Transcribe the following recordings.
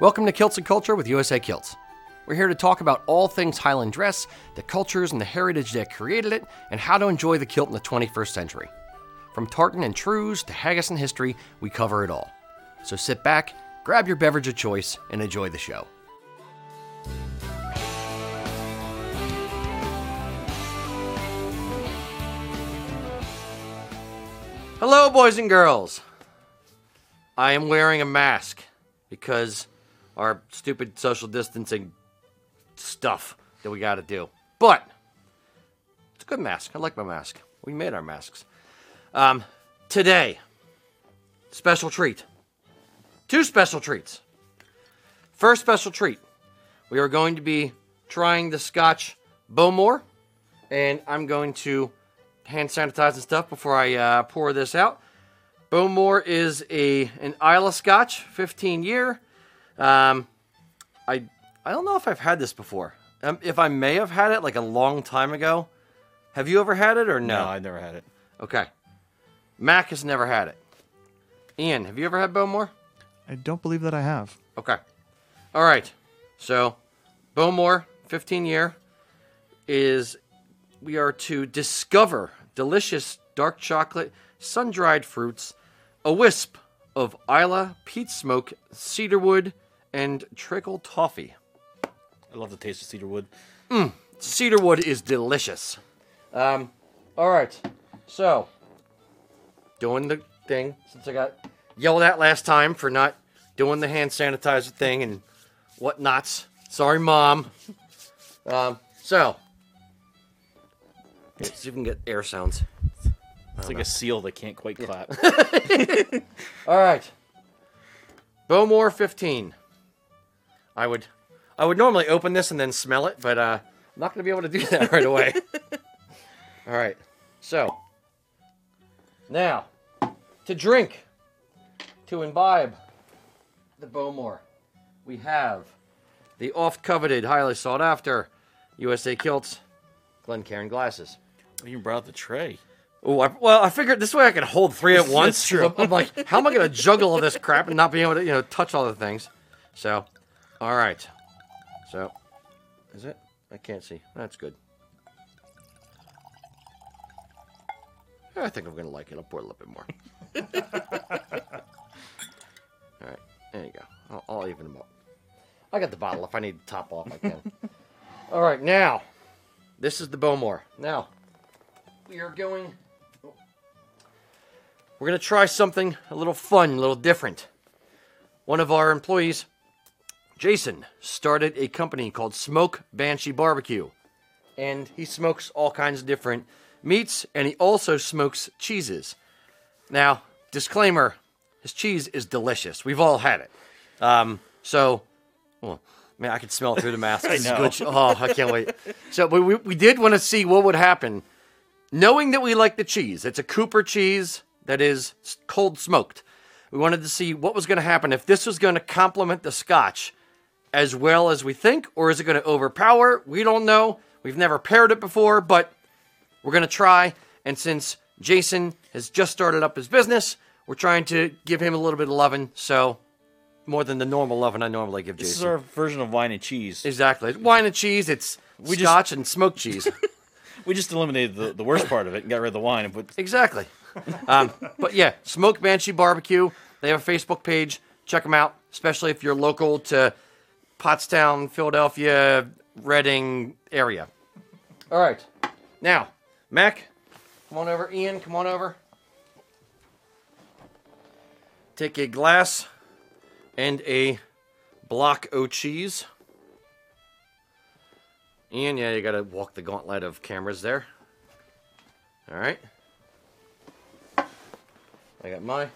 Welcome to Kilts and Culture with USA Kilts. We're here to talk about all things Highland dress, the cultures and the heritage that created it, and how to enjoy the kilt in the 21st century. From tartan and trews to haggis and history, we cover it all. So sit back, grab your beverage of choice, and enjoy the show. Hello, boys and girls. I am wearing a mask because our stupid social distancing stuff that we got to do. But it's a good mask. I like my mask. We made our masks. Um, today, special treat. Two special treats. First special treat, we are going to be trying the Scotch Bowmore, and I'm going to hand sanitize and stuff before I uh, pour this out. Bowmore is a an Islay Scotch, 15 year. Um, I I don't know if I've had this before. Um, if I may have had it like a long time ago. Have you ever had it or no? No, I've never had it. Okay. Mac has never had it. Ian, have you ever had Bowmore? I don't believe that I have. Okay. All right. So, Bowmore, 15 year, is we are to discover delicious dark chocolate, sun dried fruits, a wisp of Islay, peat smoke, cedarwood, and trickle toffee. I love the taste of cedar wood. Cedarwood is delicious. Um, all right. So, doing the thing since I got yelled at last time for not doing the hand sanitizer thing and whatnots. Sorry, mom. Um, so, let's see if we can get air sounds. It's like a seal that can't quite clap. All right. Bowmore 15. I would I would normally open this and then smell it, but uh, I'm not going to be able to do that right away. All right. So, now to drink, to imbibe the Bowmore, we have the oft coveted, highly sought after USA Kilts Glencairn glasses. you brought the tray. Oh, I, well, I figured this way I could hold three at once. That's true. I'm, I'm like, how am I going to juggle all this crap and not be able to, you know, touch all the things? So, all right. So, is it? I can't see. That's good. I think I'm going to like it. I'll pour a little bit more. all right. There you go. I'll, I'll even them up. I got the bottle. If I need to top off, I can. all right. Now, this is the Bowmore. Now, we are going we're going to try something a little fun, a little different. One of our employees, Jason, started a company called Smoke Banshee Barbecue. And he smokes all kinds of different meats and he also smokes cheeses. Now, disclaimer his cheese is delicious. We've all had it. Um, so, well, man, I can smell it through the mask. Is know. good Oh, I can't wait. So, we, we did want to see what would happen knowing that we like the cheese, it's a Cooper cheese that is cold smoked. We wanted to see what was going to happen if this was going to complement the scotch as well as we think, or is it going to overpower? We don't know. We've never paired it before, but we're going to try. And since Jason has just started up his business, we're trying to give him a little bit of loving. So, more than the normal loving I normally give This is our version of wine and cheese. Exactly. It's wine and cheese, it's We just- scotch and smoked cheese. We just eliminated the, the worst part of it and got rid of the wine and put Exactly. Um, but yeah, Smoke Banshee Barbecue. They have a Facebook page. Check them out, especially if you're local to Pottstown, Philadelphia, Reading area. All right. Now, Mac, come on over. Ian, come on over. Take a glass and a block o' cheese. Ian, yeah, you got to walk the gauntlet of cameras there. All right. I got my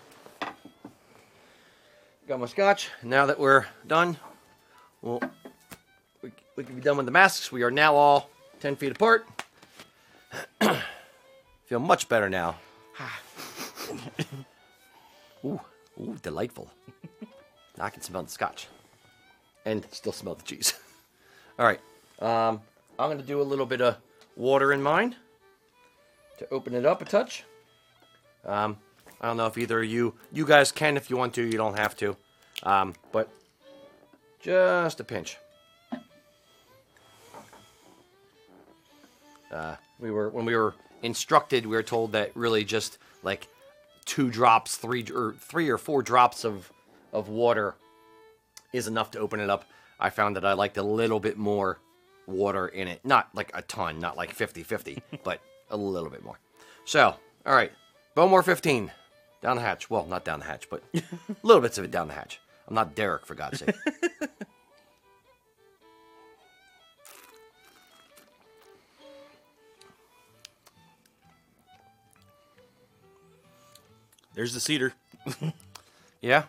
got my scotch. Now that we're done, well, we, we can be done with the masks. We are now all ten feet apart. Feel much better now. ooh, ooh, delightful. I can smell the scotch, and still smell the cheese. all right, um, I'm gonna do a little bit of water in mine to open it up a touch. Um, I don't know if either of you, you guys can if you want to. You don't have to. Um, but Just a pinch. Uh, we were when we were instructed, we were told that really just like two drops, three or three or four drops of of water is enough to open it up. I found that I liked a little bit more water in it. Not like a ton, not like 50-50, but a little bit more. So, all right. Bowmore 15. Down the hatch. Well, not down the hatch, but little bits of it down the hatch. I'm not Derek, for God's sake. There's the cedar. yeah.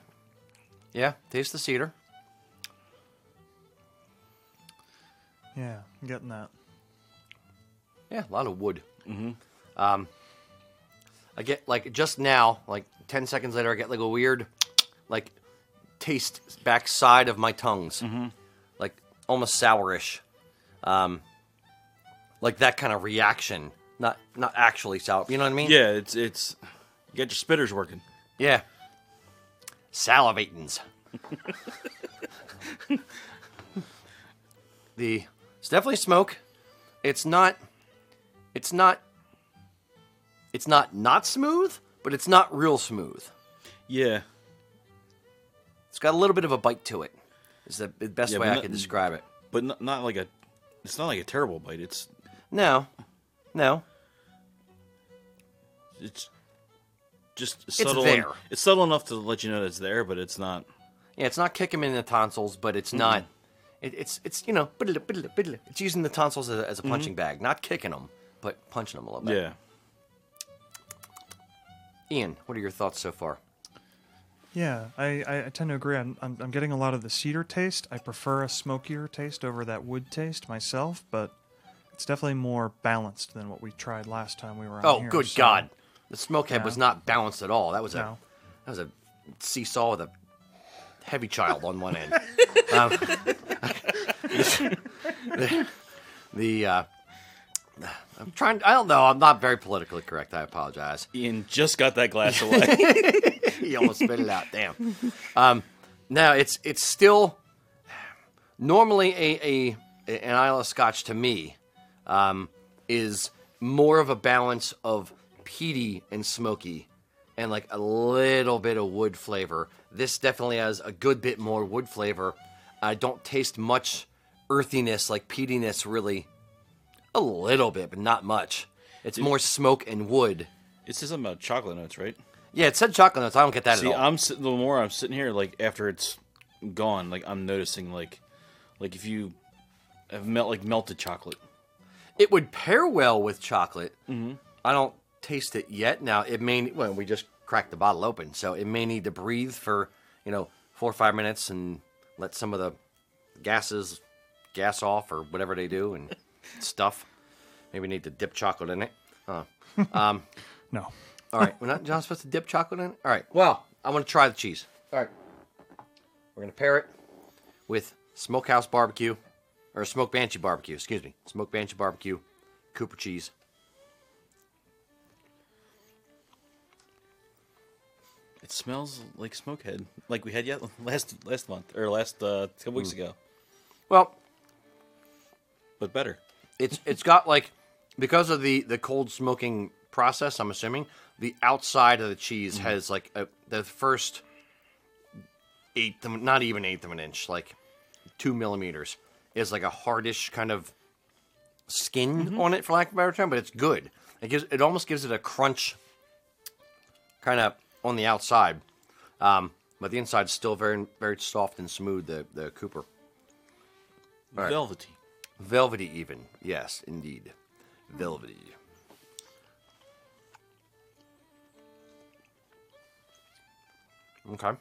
Yeah. Taste the cedar. Yeah, I'm getting that. Yeah, a lot of wood. Mm-hmm. Um, I get like just now, like ten seconds later, I get like a weird, like, taste backside of my tongues, mm-hmm. like almost sourish, um, like that kind of reaction. Not not actually sour. You know what I mean? Yeah, it's it's you got your spitters working. Yeah. Salivatins. the it's definitely smoke. It's not it's not it's not not smooth, but it's not real smooth. Yeah. It's got a little bit of a bite to it. Is the best Yeah, way I not- could describe it. But not, not like a it's not like a terrible bite. It's No. No. it's just subtle. there. it's subtle enough to let you know that it's there, but it's not. Yeah, it's not kicking in the tonsils, but it's not. It, it's it's you know, it's using the tonsils as a, as a mm-hmm. punching bag, not kicking them, but punching them a little bit. Yeah. Ian, what are your thoughts so far? Yeah, I, I, tend to agree. I'm, I'm, I'm getting a lot of the cedar taste. I prefer a smokier taste over that wood taste myself, but it's definitely more balanced than what we tried last time we were on Oh, here, good so- God! The smokehead Yeah. was not balanced at all. That was a that was a seesaw with a heavy child on one end. um, the the uh, I'm trying. I don't know. I'm not very politically correct. I apologize. Ian just got that glass away. he almost spit it out. Damn. Um, no, it's it's still normally a, a an Islay Scotch to me um, is more of a balance of peaty and smoky, and like a little bit of wood flavor. This definitely has a good bit more wood flavor. I don't taste much earthiness, like peatiness, really. A little bit, but not much. It's more smoke and wood. it says something about chocolate notes, right? Yeah, it said chocolate notes. I don't get that See, at all. I'm sitting. The more I'm sitting here, like after it's gone, like I'm noticing, like, like if you have melt like melted chocolate. It would pair well with chocolate. Mm-hmm. I don't taste it yet. Now it may. Well, we just cracked the bottle open, so it may need to breathe for you know four or five minutes and let some of the gases gas off or whatever they do and stuff. Maybe need to dip chocolate in it. Uh, No. all right, we're not John's supposed to dip chocolate in it. All right. Well, I want to try the cheese. All right. We're gonna pair it with Smokehouse Barbecue, or Smoke Banshee Barbecue. Excuse me, Smoke Banshee Barbecue, Cooper cheese. It smells like smokehead, like we had yet last last month or last uh, couple weeks ago, Well, but better. It's it's got like because of the the cold smoking process. I'm assuming the outside of the cheese has like a, the first eighth, of, not even eighth of an inch, like two millimeters, is like a hardish kind of skin on it, for lack of a better term. But it's good. It gives it almost gives it a crunch, kind of on the outside, um, but the inside's still very very soft and smooth. The the Cooper. right. Velvety. Velvety, even. Yes, indeed. Velvety. Okay.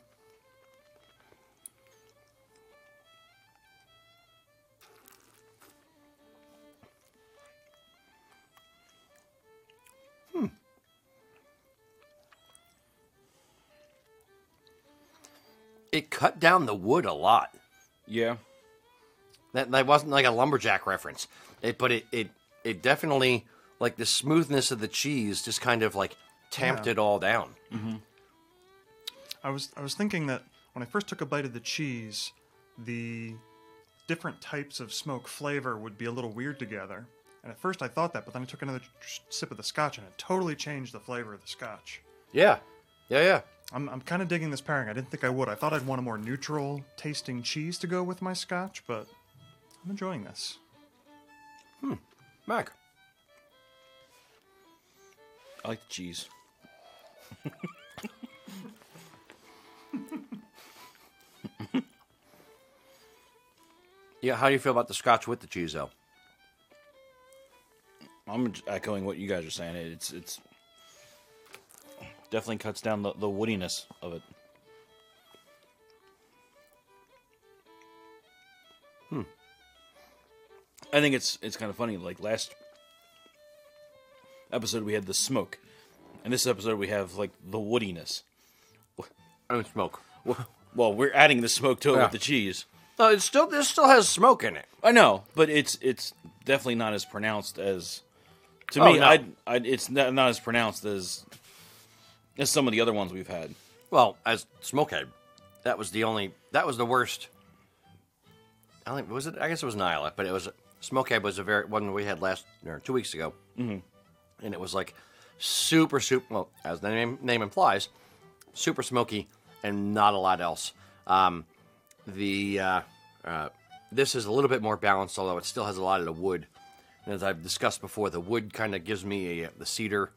Hmm. It cut down the wood a lot. Yeah. That that wasn't like a lumberjack reference. It, but it, it it definitely like the smoothness of the cheese just kind of like tamped Yeah. it all down. Mm-hmm. I was I was thinking that when I first took a bite of the cheese, the different types of smoke flavor would be a little weird together. And at first I thought that, but then I took another sip of the scotch and it totally changed the flavor of the scotch. Yeah. Yeah, yeah. I'm, I'm kind of digging this pairing. I didn't think I would. I thought I'd want a more neutral tasting cheese to go with my scotch, but I'm enjoying this. Hmm. Mac. I like the cheese. Yeah, how do you feel about the scotch with the cheese, though? I'm echoing what you guys are saying. It's it's definitely cuts down the, the woodiness of it. I think it's it's kind of funny. Like last episode, we had the smoke, and this episode we have like the woodiness. I don't smoke. Well, we're adding the smoke to it Yeah. with the cheese. No, it still this still has smoke in it. I know, but it's it's definitely not as pronounced as to Oh, me. no. I it's not, not as pronounced as as some of the other ones we've had. Well, as smokehead, that was the only that was the worst. I think was it. I guess it was Nyla, but it was smokehead was a very one we had last or two weeks ago, mm-hmm. and it was like super super. Well, as the name name implies, super smoky and not a lot else. Um, the uh, uh, this is a little bit more balanced, although it still has a lot of the wood. And as I've discussed before, the wood kind of gives me a, the cedar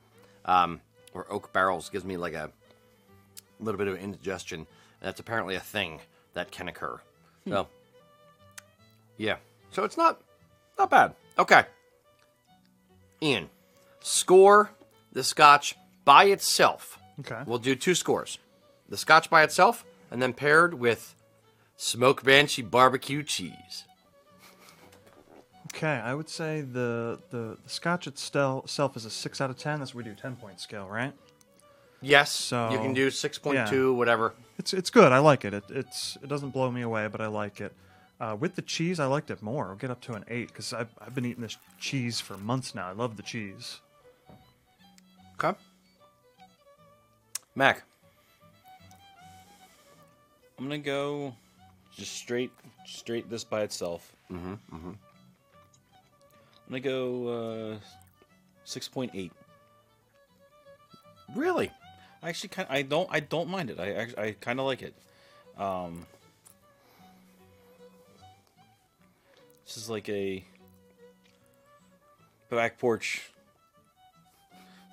um, or oak barrels gives me like a little bit of indigestion. That's apparently a thing that can occur. So, yeah. So it's not not bad. Okay. Ian, score the scotch by itself. Okay. We'll do two scores. The scotch by itself, and then paired with smoke banshee barbecue cheese. Okay, I would say the the, the scotch itself is a six out of ten. That's what we do ten point scale, right? Yes. So- you can do six point two, whatever. It's it's good. I like it. it it's it doesn't blow me away, but I like it. Uh, with the cheese, I liked it more. I'll get up to an eight because I've, I've been eating this cheese for months now. I love the cheese. Okay. Mac. I'm gonna go just straight straight this by itself. Mm-hmm. Mm-hmm. I'm gonna go uh, six point eight. Really? I actually kind I don't I don't mind it. I actually, I kind of like it. Um, this is like a back porch.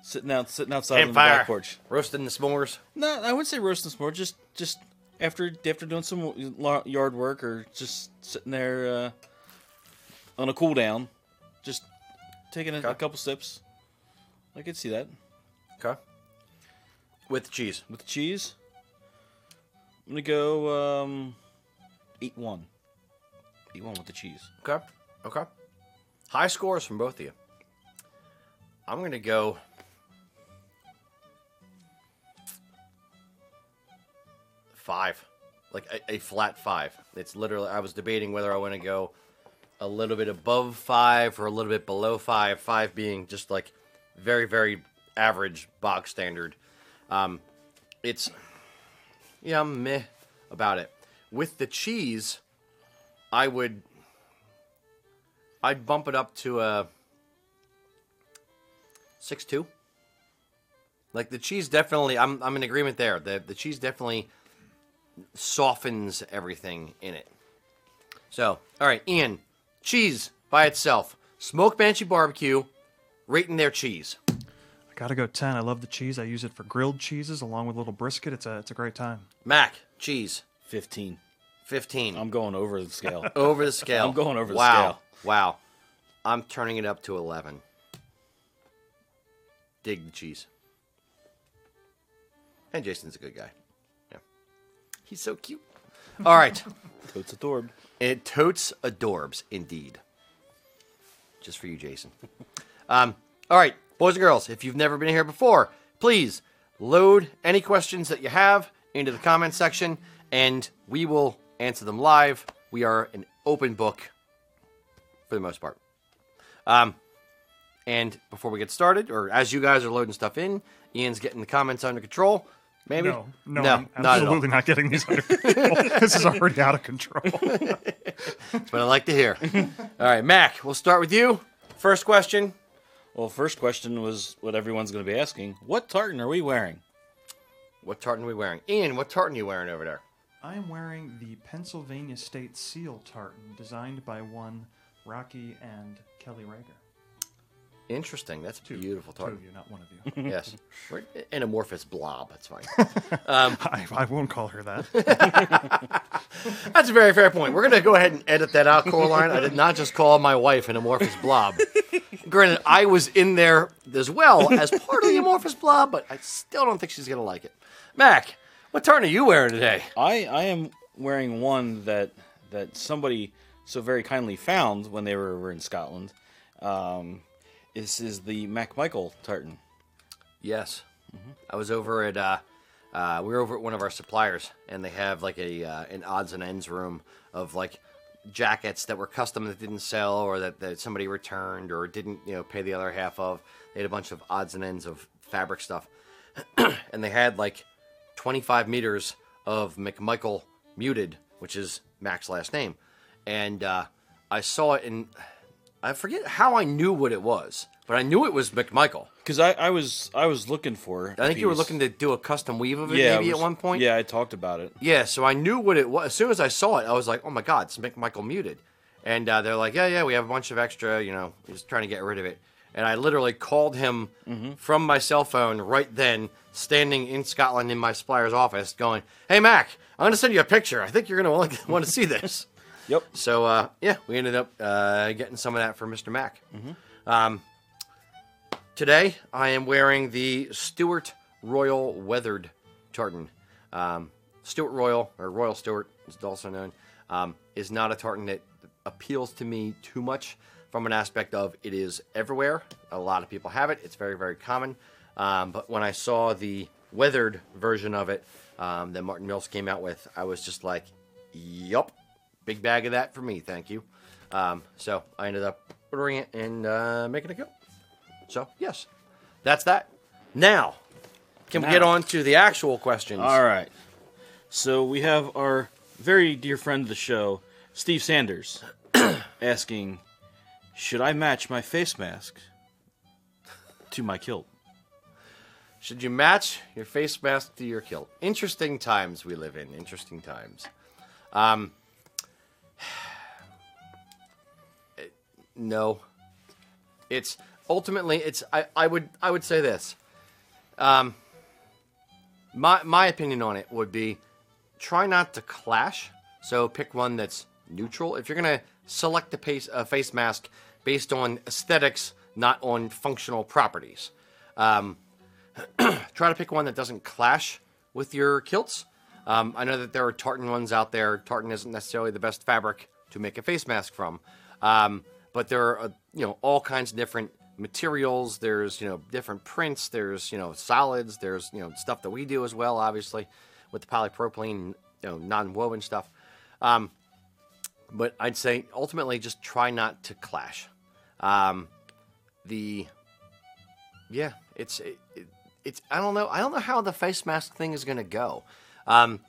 Sitting out, sitting outside on the Campfire. back porch. Roasting the s'mores. No, I wouldn't say roasting some more. Just, just after after doing some la- yard work or just sitting there uh, on a cool down, just taking a, a Okay. couple sips. I could see that Okay. With cheese. with the cheese. I'm gonna go um, eight one. Eight one with the cheese. Okay. Okay. High scores from both of you. I'm going to go. Five. Like a, a flat five. It's literally, I was debating whether I want to go a little bit above five or a little bit below five. Five being just like very, very average, bog standard. Um, it's, yeah, I'm meh about it. With the cheese, I would I'd bump it up to a six two. Like the cheese definitely I'm I'm in agreement there. The the cheese definitely softens everything in it. So, all right, Ian, cheese by itself. Smoked Banshee barbecue, rating their cheese. I gotta go ten. I love the cheese. I use it for grilled cheeses along with a little brisket. It's a it's a great time. Mac, cheese, Fifteen. 15. I'm going over the scale. over the scale. I'm going over the wow. scale. Wow. I'm turning it up to 11. Dig the cheese. And Jason's a good guy. Yeah. He's so cute. All right. Totes a Thorb. It totes adorbs, indeed. Just for you, Jason. Um, all right, boys and girls, if you've never been here before, please load any questions that you have into the comment section, and we will answer them live. We are an open book for the most part. Um, and before we get started, or as you guys are loading stuff in, Ian's getting the comments under control. Maybe. No, no, No, I'm not absolutely not getting these under control. this is already out of control. That's what I like to hear. all right, Mac. We'll start with you. First question. Well, first question was what everyone's going to be asking: What tartan are we wearing? What tartan are we wearing? Ian, what tartan are you wearing over there? I am wearing the Pennsylvania State Seal tartan, designed by one Rocky and Kelly Rager. Interesting. That's a beautiful Two tartan. of you, not one of you. yes. We're an amorphous blob. That's fine. Um, I, I won't call her that. That's a very fair point. We're going to go ahead and edit that out, Coraline. I did not just call my wife an amorphous blob. Granted, I was in there as well as part of the amorphous blob, but I still don't think she's going to like it. Mac, what tartan are you wearing today? I I am wearing one that that somebody so very kindly found when they were, were in Scotland. Um, this is the Mac Michael tartan. Yes. I was over at uh, uh, we were over at one of our suppliers, and they have like a uh, an odds and ends room of like jackets that were custom that didn't sell or that, that somebody returned or didn't you know pay the other half of. They had a bunch of odds and ends of fabric stuff, and they had like 25 meters of McMichael muted, which is Mac's last name, and uh, I saw it in. I forget how I knew what it was, but I knew it was McMichael. Because I, I was I was looking for. I think you were looking to do a custom weave of it yeah, maybe was- at one point. Yeah, I talked about it. Yeah, so I knew what it was. As soon as I saw it, I was like, oh my God, it's McMichael muted. And uh, they're like, yeah, yeah, we have a bunch of extra, you know, just trying to get rid of it. And I literally called him from my cell phone right then, standing in Scotland in my supplier's office, going, hey, Mac, I'm going to send you a picture. I think you're going to want to see this. Yep. So uh, yeah, we ended up uh, getting some of that for Mr. Mac. Um, today, I am wearing the Stuart Royal Weathered tartan. Um, Stuart Royal or Royal Stuart, it's also known, um, is not a tartan that appeals to me too much from an aspect of it is everywhere. A lot of people have it. It's very very common. Um, but when I saw the weathered version of it um, that Marton Mills came out with, I was just like, "Yup, big bag of that for me, thank you." Um, so I ended up ordering it and uh, making a go. So yes, that's that. Now, can we get on to the actual questions? All right. So we have our very dear friend of the show, Steve Sanders, asking, "Should I match my face mask to my kilt?" Should you match your face mask to your kilt? Interesting times we live in. Interesting times. Um, no. It's ultimately it's I, I would I would say this. Um, my my opinion on it would be try not to clash. So pick one that's neutral. If you're gonna select a, pace, a face mask based on aesthetics, not on functional properties, um, try to pick one that doesn't clash with your kilts. Um, I know that there are tartan ones out there. Tartan isn't necessarily the best fabric to make a face mask from, um, but there are uh, you know all kinds of different materials. There's you know different prints. There's you know solids. There's you know stuff that we do as well, obviously, with the polypropylene, you know non-woven stuff. Um, but I'd say ultimately just try not to clash. Um, the yeah, it's it, it, it's I don't know I don't know how the face mask thing is gonna go. Um,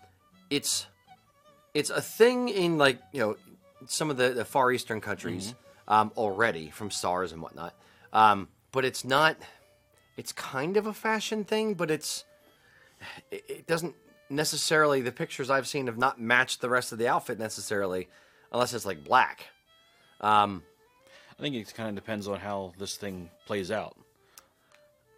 it's it's a thing in like you know some of the, the far eastern countries um, already from SARS and whatnot. Um, but it's not. It's kind of a fashion thing, but it's it, it doesn't necessarily. The pictures I've seen have not matched the rest of the outfit necessarily, unless it's like black. Um, I think it kind of depends on how this thing plays out,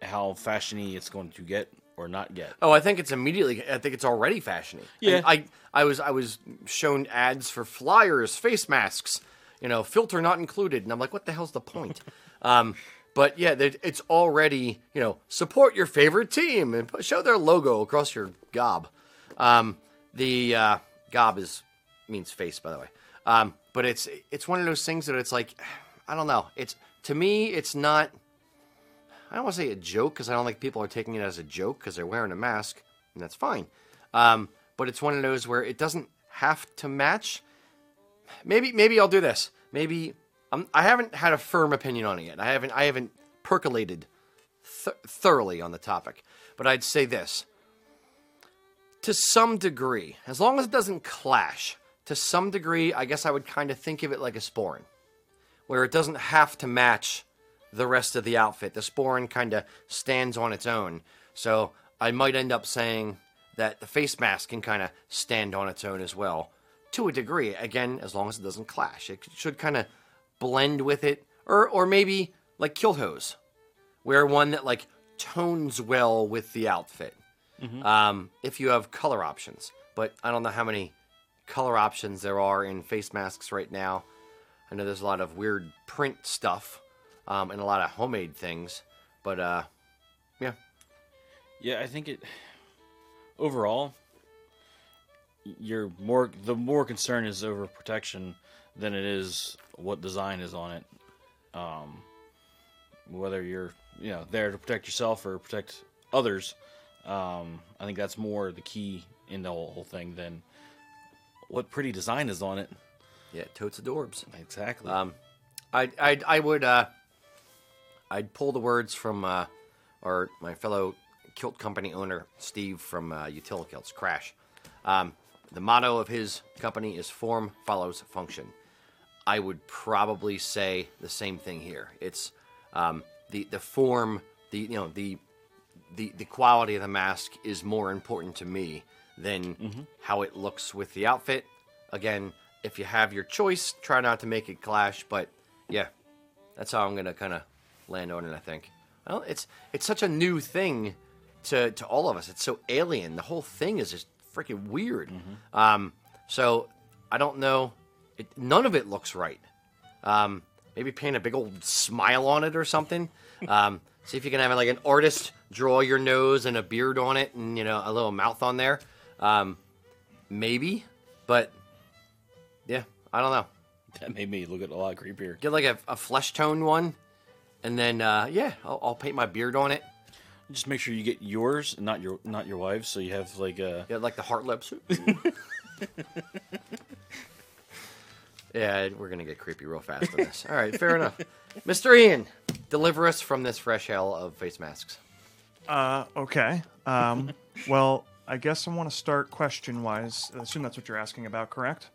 how fashiony it's going to get or not get. Oh, I think it's immediately. I think it's already fashiony. Yeah. I, I, I was, I was shown ads for flyers, face masks, you know, filter not included, and I'm like, what the hell's the point? um, but yeah, it's already, you know, support your favorite team and show their logo across your gob. Um, the uh, gob is means face, by the way. Um, but it's it's one of those things that it's like, I don't know. It's to me, it's not. I don't want to say a joke because I don't think people are taking it as a joke because they're wearing a mask, and that's fine. Um, but it's one of those where it doesn't have to match. Maybe maybe I'll do this. Maybe um, I haven't had a firm opinion on it yet. I haven't I haven't percolated th- thoroughly on the topic. But I'd say this: to some degree, as long as it doesn't clash, to some degree, I guess I would kind of think of it like a sporran, where it doesn't have to match the rest of the outfit. The sporran kind of stands on its own. So I might end up saying that the face mask can kind of stand on its own as well, to a degree. Again, as long as it doesn't clash, it should kind of blend with it, or or maybe like kilt hose, wear one that like tones well with the outfit. Um, if you have color options, but I don't know how many color options there are in face masks right now. I know there's a lot of weird print stuff um, and a lot of homemade things, but uh, yeah, Yeah, I think it overall you're more the more concern is over protection than it is what design is on it. Um, whether you're you know there to protect yourself or protect others, um, I think that's more the key in the whole, whole thing than what pretty design is on it. yeah, totes adorbs. Exactly. Um, I, I, I would, uh, I'd pull the words from uh, our my fellow kilt company owner Steve from uh, Utilikilts Crash. Um, the motto of his company is "Form follows function." I would probably say the same thing here. It's um, the the form, the you know the the the quality of the mask is more important to me than how it looks with the outfit. Again, if you have your choice, try not to make it clash. But yeah, that's how I'm gonna kind of land on it. I think. Well, it's it's such a new thing to to all of us. It's so alien. The whole thing is just freaking weird. Um, so I don't know. It, none of it looks right. Um, maybe paint a big old smile on it or something. Um, see if you can have like an artist draw your nose and a beard on it, and you know a little mouth on there. Um, maybe, but yeah, I don't know. that made me look at a lot creepier. Get like a, a flesh tone one, and then uh, yeah, I'll, I'll paint my beard on it. Just make sure you get yours, and not your not your wife's, so you have like a Yeah, like the heart lips. yeah, we're gonna get creepy real fast on this. All right, fair enough. Mr. Ian, deliver us from this fresh hell of face masks. Uh, okay. Um, well, I guess I want to start question wise. I assume that's what you're asking about, correct?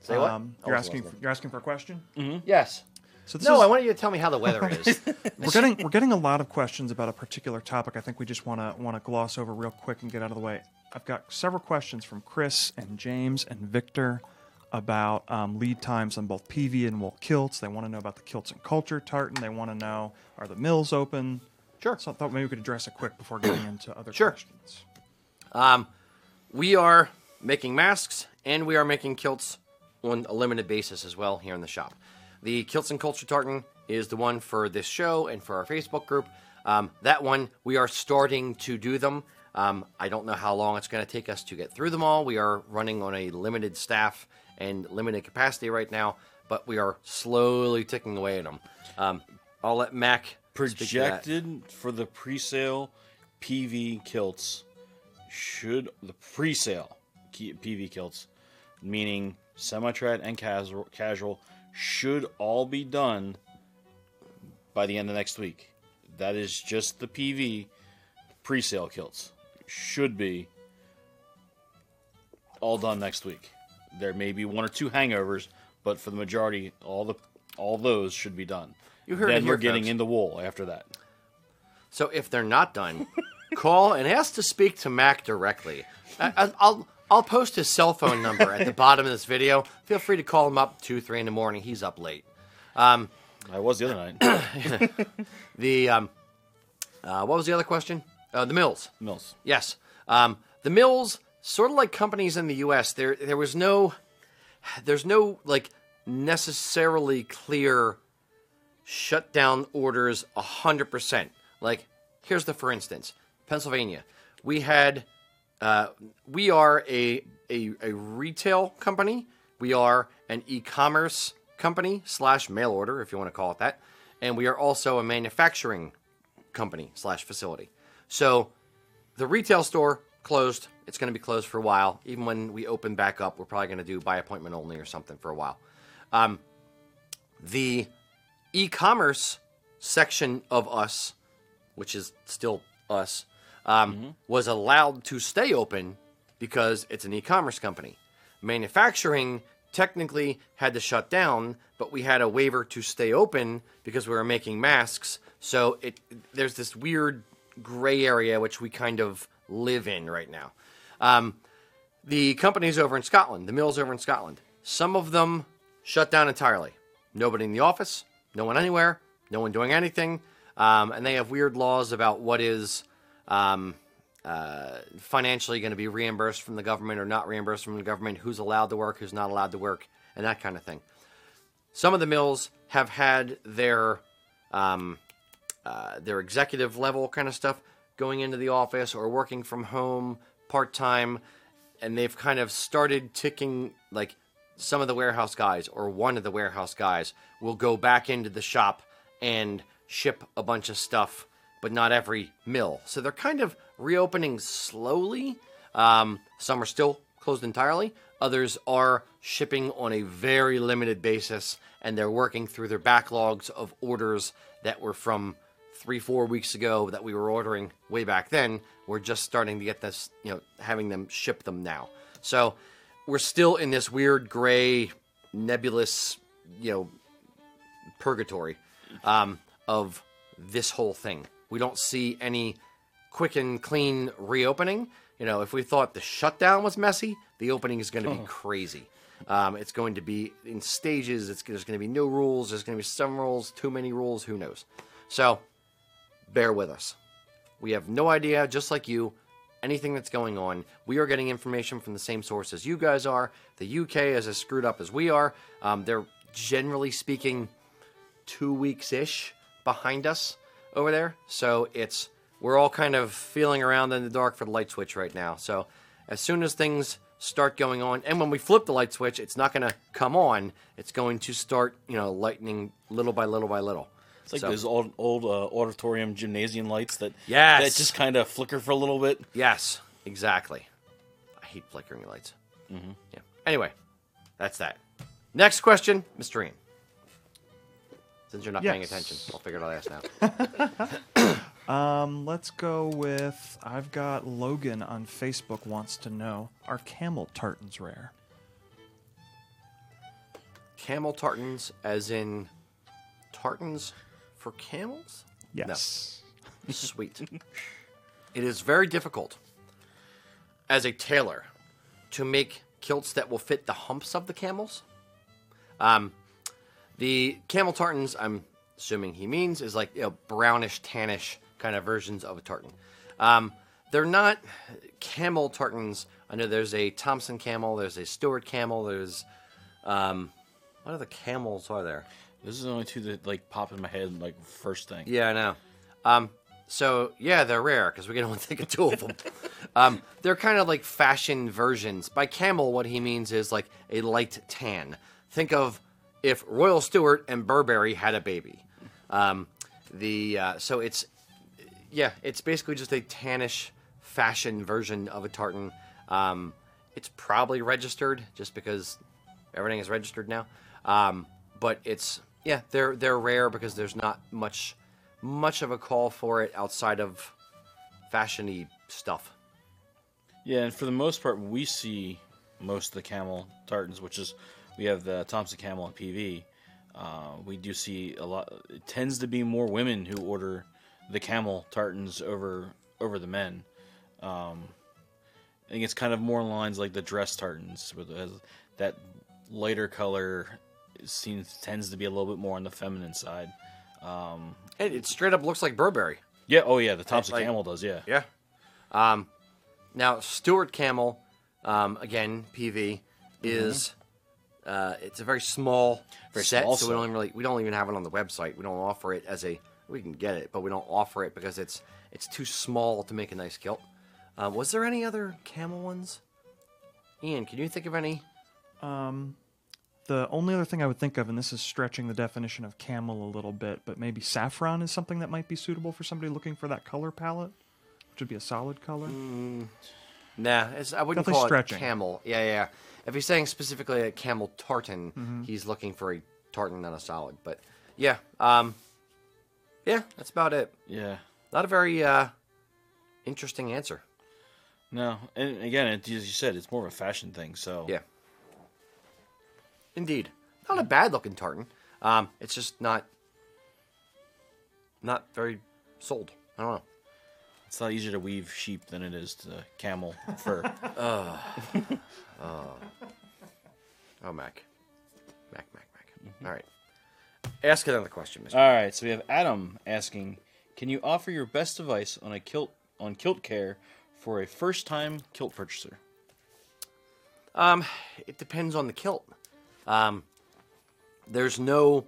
Say what? Um, you're asking. For, you're asking for a question. Yes. So No, is, I want you to tell me how the weather is. we're getting we're getting a lot of questions about a particular topic. I think we just want to want to gloss over real quick and get out of the way. I've got several questions from Chris and James and Victor about um, lead times on both PV and wool kilts. They want to know about the kilts and culture tartan. They want to know are the mills open. Sure. So I thought maybe we could address it quick before getting into other Sure. questions. Um, we are making masks and we are making kilts on a limited basis as well here in the shop. The Kilts and Culture Tartan is the one for this show and for our Facebook group. Um, that one, we are starting to do them. Um, I don't know how long it's going to take us to get through them all. We are running on a limited staff and limited capacity right now, but we are slowly ticking away at them. Um, I'll let Mac projected for the pre-sale PV kilts should the pre-sale PV kilts, meaning semi-trad and casual, casual, should all be done by the end of next week. That is just the PV pre-sale kilts. Should be all done next week. There may be one or two hangovers, but for the majority, all the all those should be done. You heard it then here, we're getting folks. into wool after that. So if they're not done, call and ask to speak to Mac directly. I, I- I'll post his cell phone number at the bottom of this video. Feel free to call him up two three in the morning. He's up late. I was the other night. The um, uh, what was the other question? Uh, the mills. Mills. Yes. Um, the mills, sort of like companies in the U.S., there there was no, there's no like necessarily clear shutdown orders hundred percent. Like here's the for instance, Pennsylvania, we had, uh, we are a, a a retail company. We are an e-commerce company slash mail order, if you want to call it that, and we are also a manufacturing company slash facility. So the retail store closed. It's going to be closed for a while. Even when we open back up, we're probably going to do by appointment only or something for a while. Um, the e-commerce section of us, which is still us, um, was allowed to stay open because it's an e-commerce company. Manufacturing technically had to shut down, but we had a waiver to stay open because we were making masks. So it there's this weird gray area which we kind of live in right now. Um, the companies over in Scotland, the mills over in Scotland, some of them shut down entirely. Nobody in the office, no one anywhere, no one doing anything, um, and they have weird laws about what is um, uh, financially going to be reimbursed from the government or not reimbursed from the government, who's allowed to work, who's not allowed to work, and that kind of thing. Some of the mills have had their um, uh, their executive level kind of stuff going into the office or working from home part time, and they've kind of started ticking like some of the warehouse guys or one of the warehouse guys will go back into the shop and ship a bunch of stuff, but not every mill. So they're kind of reopening slowly. Um, some are still closed entirely. Others are shipping on a very limited basis, and they're working through their backlogs of orders that were from three, four weeks ago that we were ordering way back then. We're just starting to get this, you know, having them ship them now. So we're still in this weird gray, nebulous, you know, purgatory um, of this whole thing. We don't see any quick and clean reopening. You know, if we thought the shutdown was messy, the opening is going to be crazy. Um, it's going to be in stages. It's, there's going to be no rules. There's going to be some rules, too many rules. Who knows? So, bear with us. We have no idea, just like you, anything that's going on. We are getting information from the same source as you guys are. The UK is as screwed up as we are. Um, they're generally speaking two weeks ish behind us over there. So it's we're all kind of feeling around in the dark for the light switch right now. So as soon as things start going on, and when we flip the light switch, it's not going to come on. It's going to start, you know, lightening little by little by little. It's like So- those old old uh, auditorium gymnasium lights that Yes. that just kind of flicker for a little bit. Yes, exactly. I hate flickering lights. Mm-hmm. Yeah. Anyway, that's that. Next question, Mr. Ian. Since you're not paying attention, I'll figure it out last now. Um, let's go with I've got Logan on Facebook wants to know are camel tartans rare? Camel tartans, as in tartans for camels? Yes. Sweet. it is very difficult as a tailor to make kilts that will fit the humps of the camels. Um, the camel tartans, I'm assuming he means, is like you know, brownish, tannish kind of versions of a tartan. Um, they're not camel tartans. I know there's a Thompson camel, there's a Stewart camel, there's um, what other camels are there? This is the only two that like pop in my head like first thing. Yeah, I know. Um, so yeah, they're rare because we can only think of two of them. um, they're kind of like fashion versions. By camel, what he means is like a light tan. Think of if Royal Stewart and Burberry had a baby. Um, the uh, so it's yeah, it's basically just a tannish fashion version of a tartan. Um, it's probably registered just because everything is registered now. Um, but it's yeah, they're they're rare because there's not much much of a call for it outside of fashiony stuff. Yeah, and for the most part, we see most of the camel tartans, which is we have the Thompson camel and PV. Uh, we do see a lot. It tends to be more women who order the camel tartans over over the men. Um, I think it's kind of more lines like the dress tartans, with that lighter color seems tends to be a little bit more on the feminine side. It, it straight up looks like Burberry. Yeah. Oh yeah, the Thompson like- camel does. Yeah. Yeah. Um, now Stewart Camel, um, again PV, is uh, it's a very small Very set, small so we don't even really we don't even have it on the website. We don't offer it as a we can get it, but we don't offer it because it's it's too small to make a nice kilt. Uh, was there any other camel ones? Ian, can you think of any? Um, The only other thing I would think of, and this is stretching the definition of camel a little bit, but maybe saffron is something that might be suitable for somebody looking for that color palette, which would be a solid color. Nah, it's, I wouldn't Definitely call stretching. it camel. Yeah, yeah. If he's saying specifically a camel tartan, Mm-hmm. he's looking for a tartan, not a solid. But yeah, um, yeah, that's about it. Yeah. Not a very uh, interesting answer. No, and again, it, as you said, it's more of a fashion thing. So Yeah. Indeed. Not a bad looking tartan. Um, it's just not not very sold. I don't know. It's a lot easier to weave sheep than it is to camel fur. Oh, Mac. Mac, Mac, Mac. All right. Ask another question, Mr. All right, so we have Adam asking, "Can you offer your best advice on a kilt on kilt care for a first-time kilt purchaser?" Um, it depends on the kilt. Um, there's no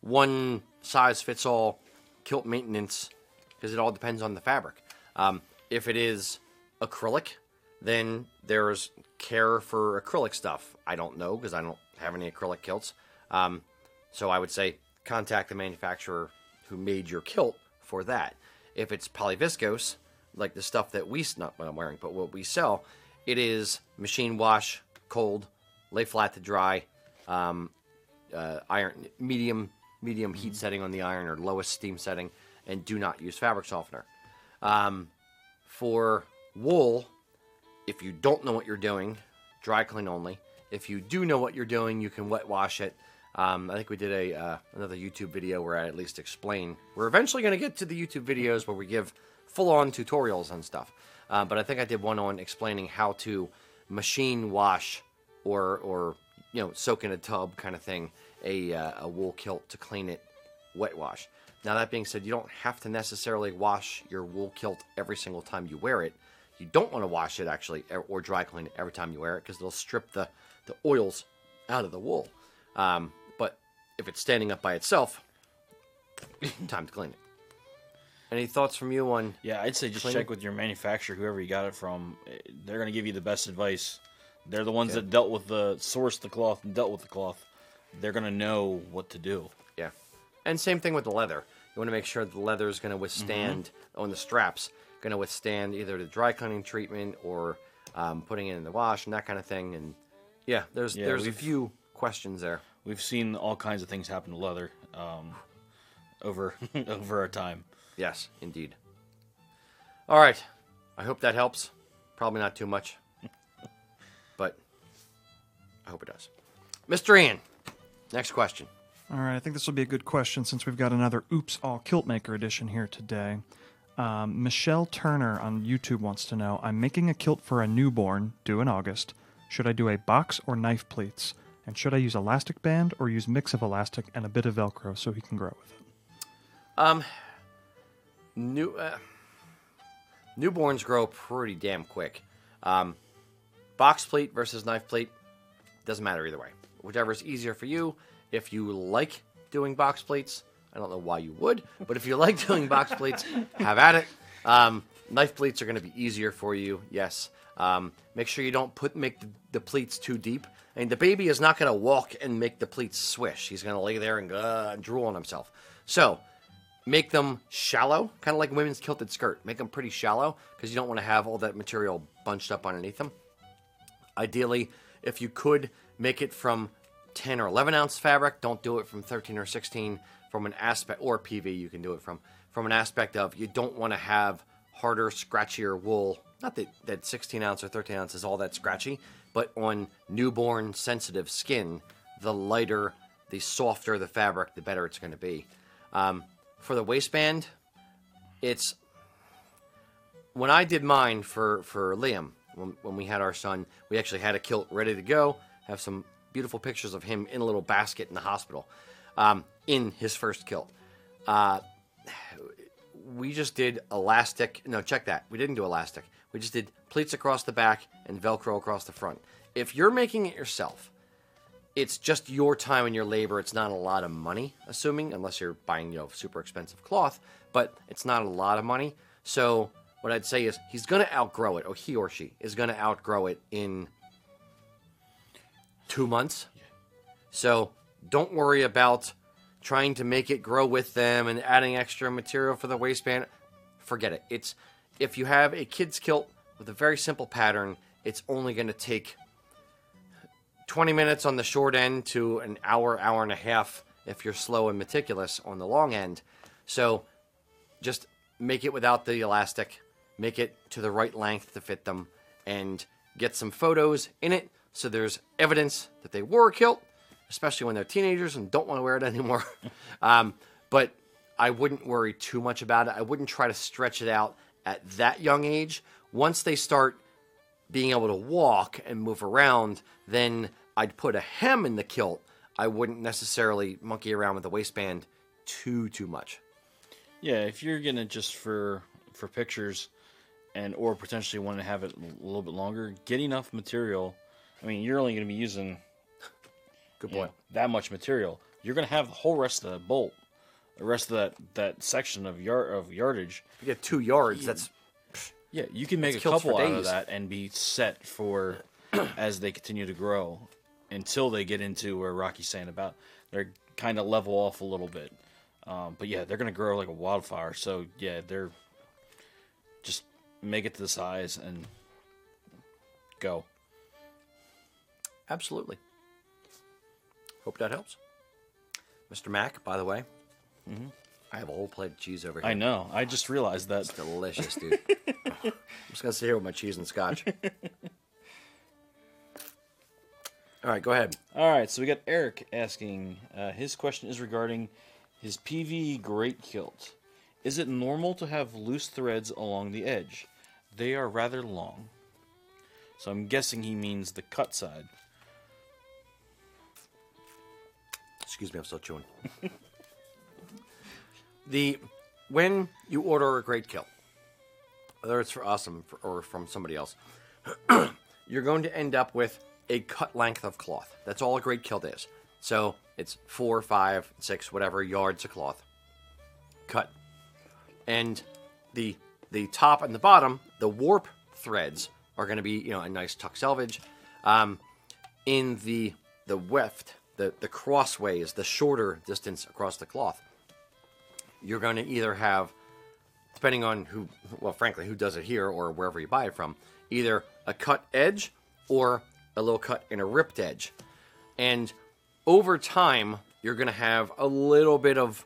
one size fits all kilt maintenance because it all depends on the fabric. Um, if it is acrylic, then there's care for acrylic stuff. I don't know because I don't have any acrylic kilts. Um, so I would say contact the manufacturer who made your kilt for that. If it's polyviscose, like the stuff that we not what I'm wearing, but what we sell, it is machine wash, cold, lay flat to dry, um, uh, iron medium medium heat setting on the iron or lowest steam setting, and do not use fabric softener. Um, for wool, if you don't know what you're doing, dry clean only. If you do know what you're doing, you can wet wash it. Um, I think we did a uh, another YouTube video where I at least explain. We're eventually going to get to the YouTube videos where we give full-on tutorials and stuff. Uh, but I think I did one on explaining how to machine wash or or you know soak in a tub kind of thing a uh, a wool kilt to clean it wet wash. Now that being said, you don't have to necessarily wash your wool kilt every single time you wear it. You don't want to wash it actually or- dry clean it every time you wear it because it'll strip the the oils out of the wool. Um, but if it's standing up by itself, time to clean it. Any thoughts from you on? Yeah, I'd say just Cleaning? check with your manufacturer, whoever you got it from. Eh, They're going to give you the best advice. They're the ones that dealt with the sourced the cloth and dealt with the cloth. They're going to know what to do. And same thing with the leather. You want to make sure the leather is going to withstand on the straps, going to withstand either the dry cleaning treatment or um, putting it in the wash and that kind of thing. And yeah, there's Yeah, there's a few questions there. We've seen all kinds of things happen to leather um, over over our time. Yes, indeed. All right. I hope that helps. Probably not too much, but I hope it does. Mr. Ian, next question. All right, I think this will be a good question since we've got another Oops All Kilt Maker edition here today. Um, Michelle Turner on YouTube wants to know I'm making a kilt for a newborn due in August. Should I do a box or knife pleats? And should I use elastic band or use mix of elastic and a bit of Velcro so he can grow with it? Um, new uh, newborns grow pretty damn quick. Um, box pleat versus knife pleat doesn't matter either way. Whichever is easier for you. If you like doing box pleats, I don't know why you would, but if you like doing box pleats, have at it. Um, knife pleats are going to be easier for you. Yes. Um, make sure you don't put make the, the pleats too deep. I mean, the baby is not going to walk and make the pleats swish. He's going to lay there and uh, drool on himself. So make them shallow, kind of like women's kilted skirt. Make them pretty shallow because you don't want to have all that material bunched up underneath them. Ideally, if you could make it from 10 or 11 ounce fabric, don't do it from 13 or 16 from an aspect, or PV you can do it from, from an aspect of you don't want to have harder, scratchier wool. Not that, that 16 ounce or 13 ounce is all that scratchy, but on newborn sensitive skin, the lighter, the softer the fabric, the better it's going to be. Um, for the waistband, it's when I did mine for for Liam, when, when we had our son, we actually had a kilt ready to go. Have some beautiful pictures of him in a little basket in the hospital, um, in his first kilt. Uh, we just did elastic. No, check that. We didn't do elastic. We just did pleats across the back and Velcro across the front. If you're making it yourself, it's just your time and your labor. It's not a lot of money, assuming, unless you're buying, you know, super expensive cloth, but it's not a lot of money. So what I'd say is he's going to outgrow it, or he or she is going to outgrow it in two months. So don't worry about trying to make it grow with them and adding extra material for the waistband. Forget it. It's if you have a kid's kilt with a very simple pattern, it's only going to take 20 minutes on the short end to an hour, hour and a half if you're slow and meticulous on the long end. So just make it without the elastic, make it to the right length to fit them, and get some photos in it so there's evidence that they wore a kilt, especially when they're teenagers and don't want to wear it anymore. um, but I wouldn't worry too much about it. I wouldn't try to stretch it out at that young age. Once they start being able to walk and move around, then I'd put a hem in the kilt. I wouldn't necessarily monkey around with the waistband too too much. Yeah, if you're gonna just for for pictures, and or potentially want to have it a little bit longer, get enough material. I mean, you're only gonna be using Good you point. know, that much material. You're gonna have the whole rest of the bolt, the rest of that that section of yard of yardage. If you get two yards, that's Yeah, you can make a couple out of that and be set for as they continue to grow until they get into where Rocky's saying about they're kind of level off a little bit. Um, but yeah, they're gonna grow like a wildfire. So yeah, they're just make it to the size and go. Absolutely. Hope that helps. Mr. Mac, by the way, I have a whole plate of cheese over here. I know. I just realized that. It's delicious, dude. I'm just gonna sit here with my cheese and scotch. All right, go ahead. All right, so we got Eric asking. Uh, his question is regarding his PVE great kilt. Is it normal to have loose threads along the edge? They are rather long. So I'm guessing he means the cut side. Excuse me, I'm still chewing. the when you order a great kilt, whether it's for us or from somebody else, you're going to end up with a cut length of cloth. That's all a great kilt is. So it's four, five, six, whatever yards of cloth. Cut. And the the top and the bottom, the warp threads are going to be you know a nice tuck selvage. Um, in the the weft, the the crossways, the shorter distance across the cloth, you're going to either have, depending on who, well, frankly, who does it here or wherever you buy it from, either a cut edge or a little cut in a ripped edge, and over time you're going to have a little bit of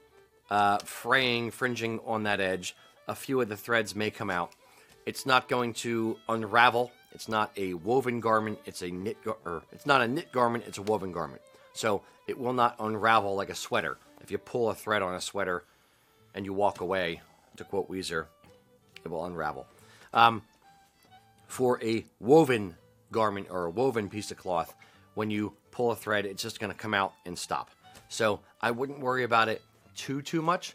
uh, fraying, fringing on that edge. A few of the threads may come out. It's not going to unravel. It's not a woven garment. It's a knit, gar- or it's not a knit garment. It's a woven garment. So it will not unravel like a sweater. If you pull a thread on a sweater and you walk away, to quote Weezer, it will unravel. Um, for a woven garment or a woven piece of cloth, when you pull a thread, it's just going to come out and stop. So I wouldn't worry about it too too much.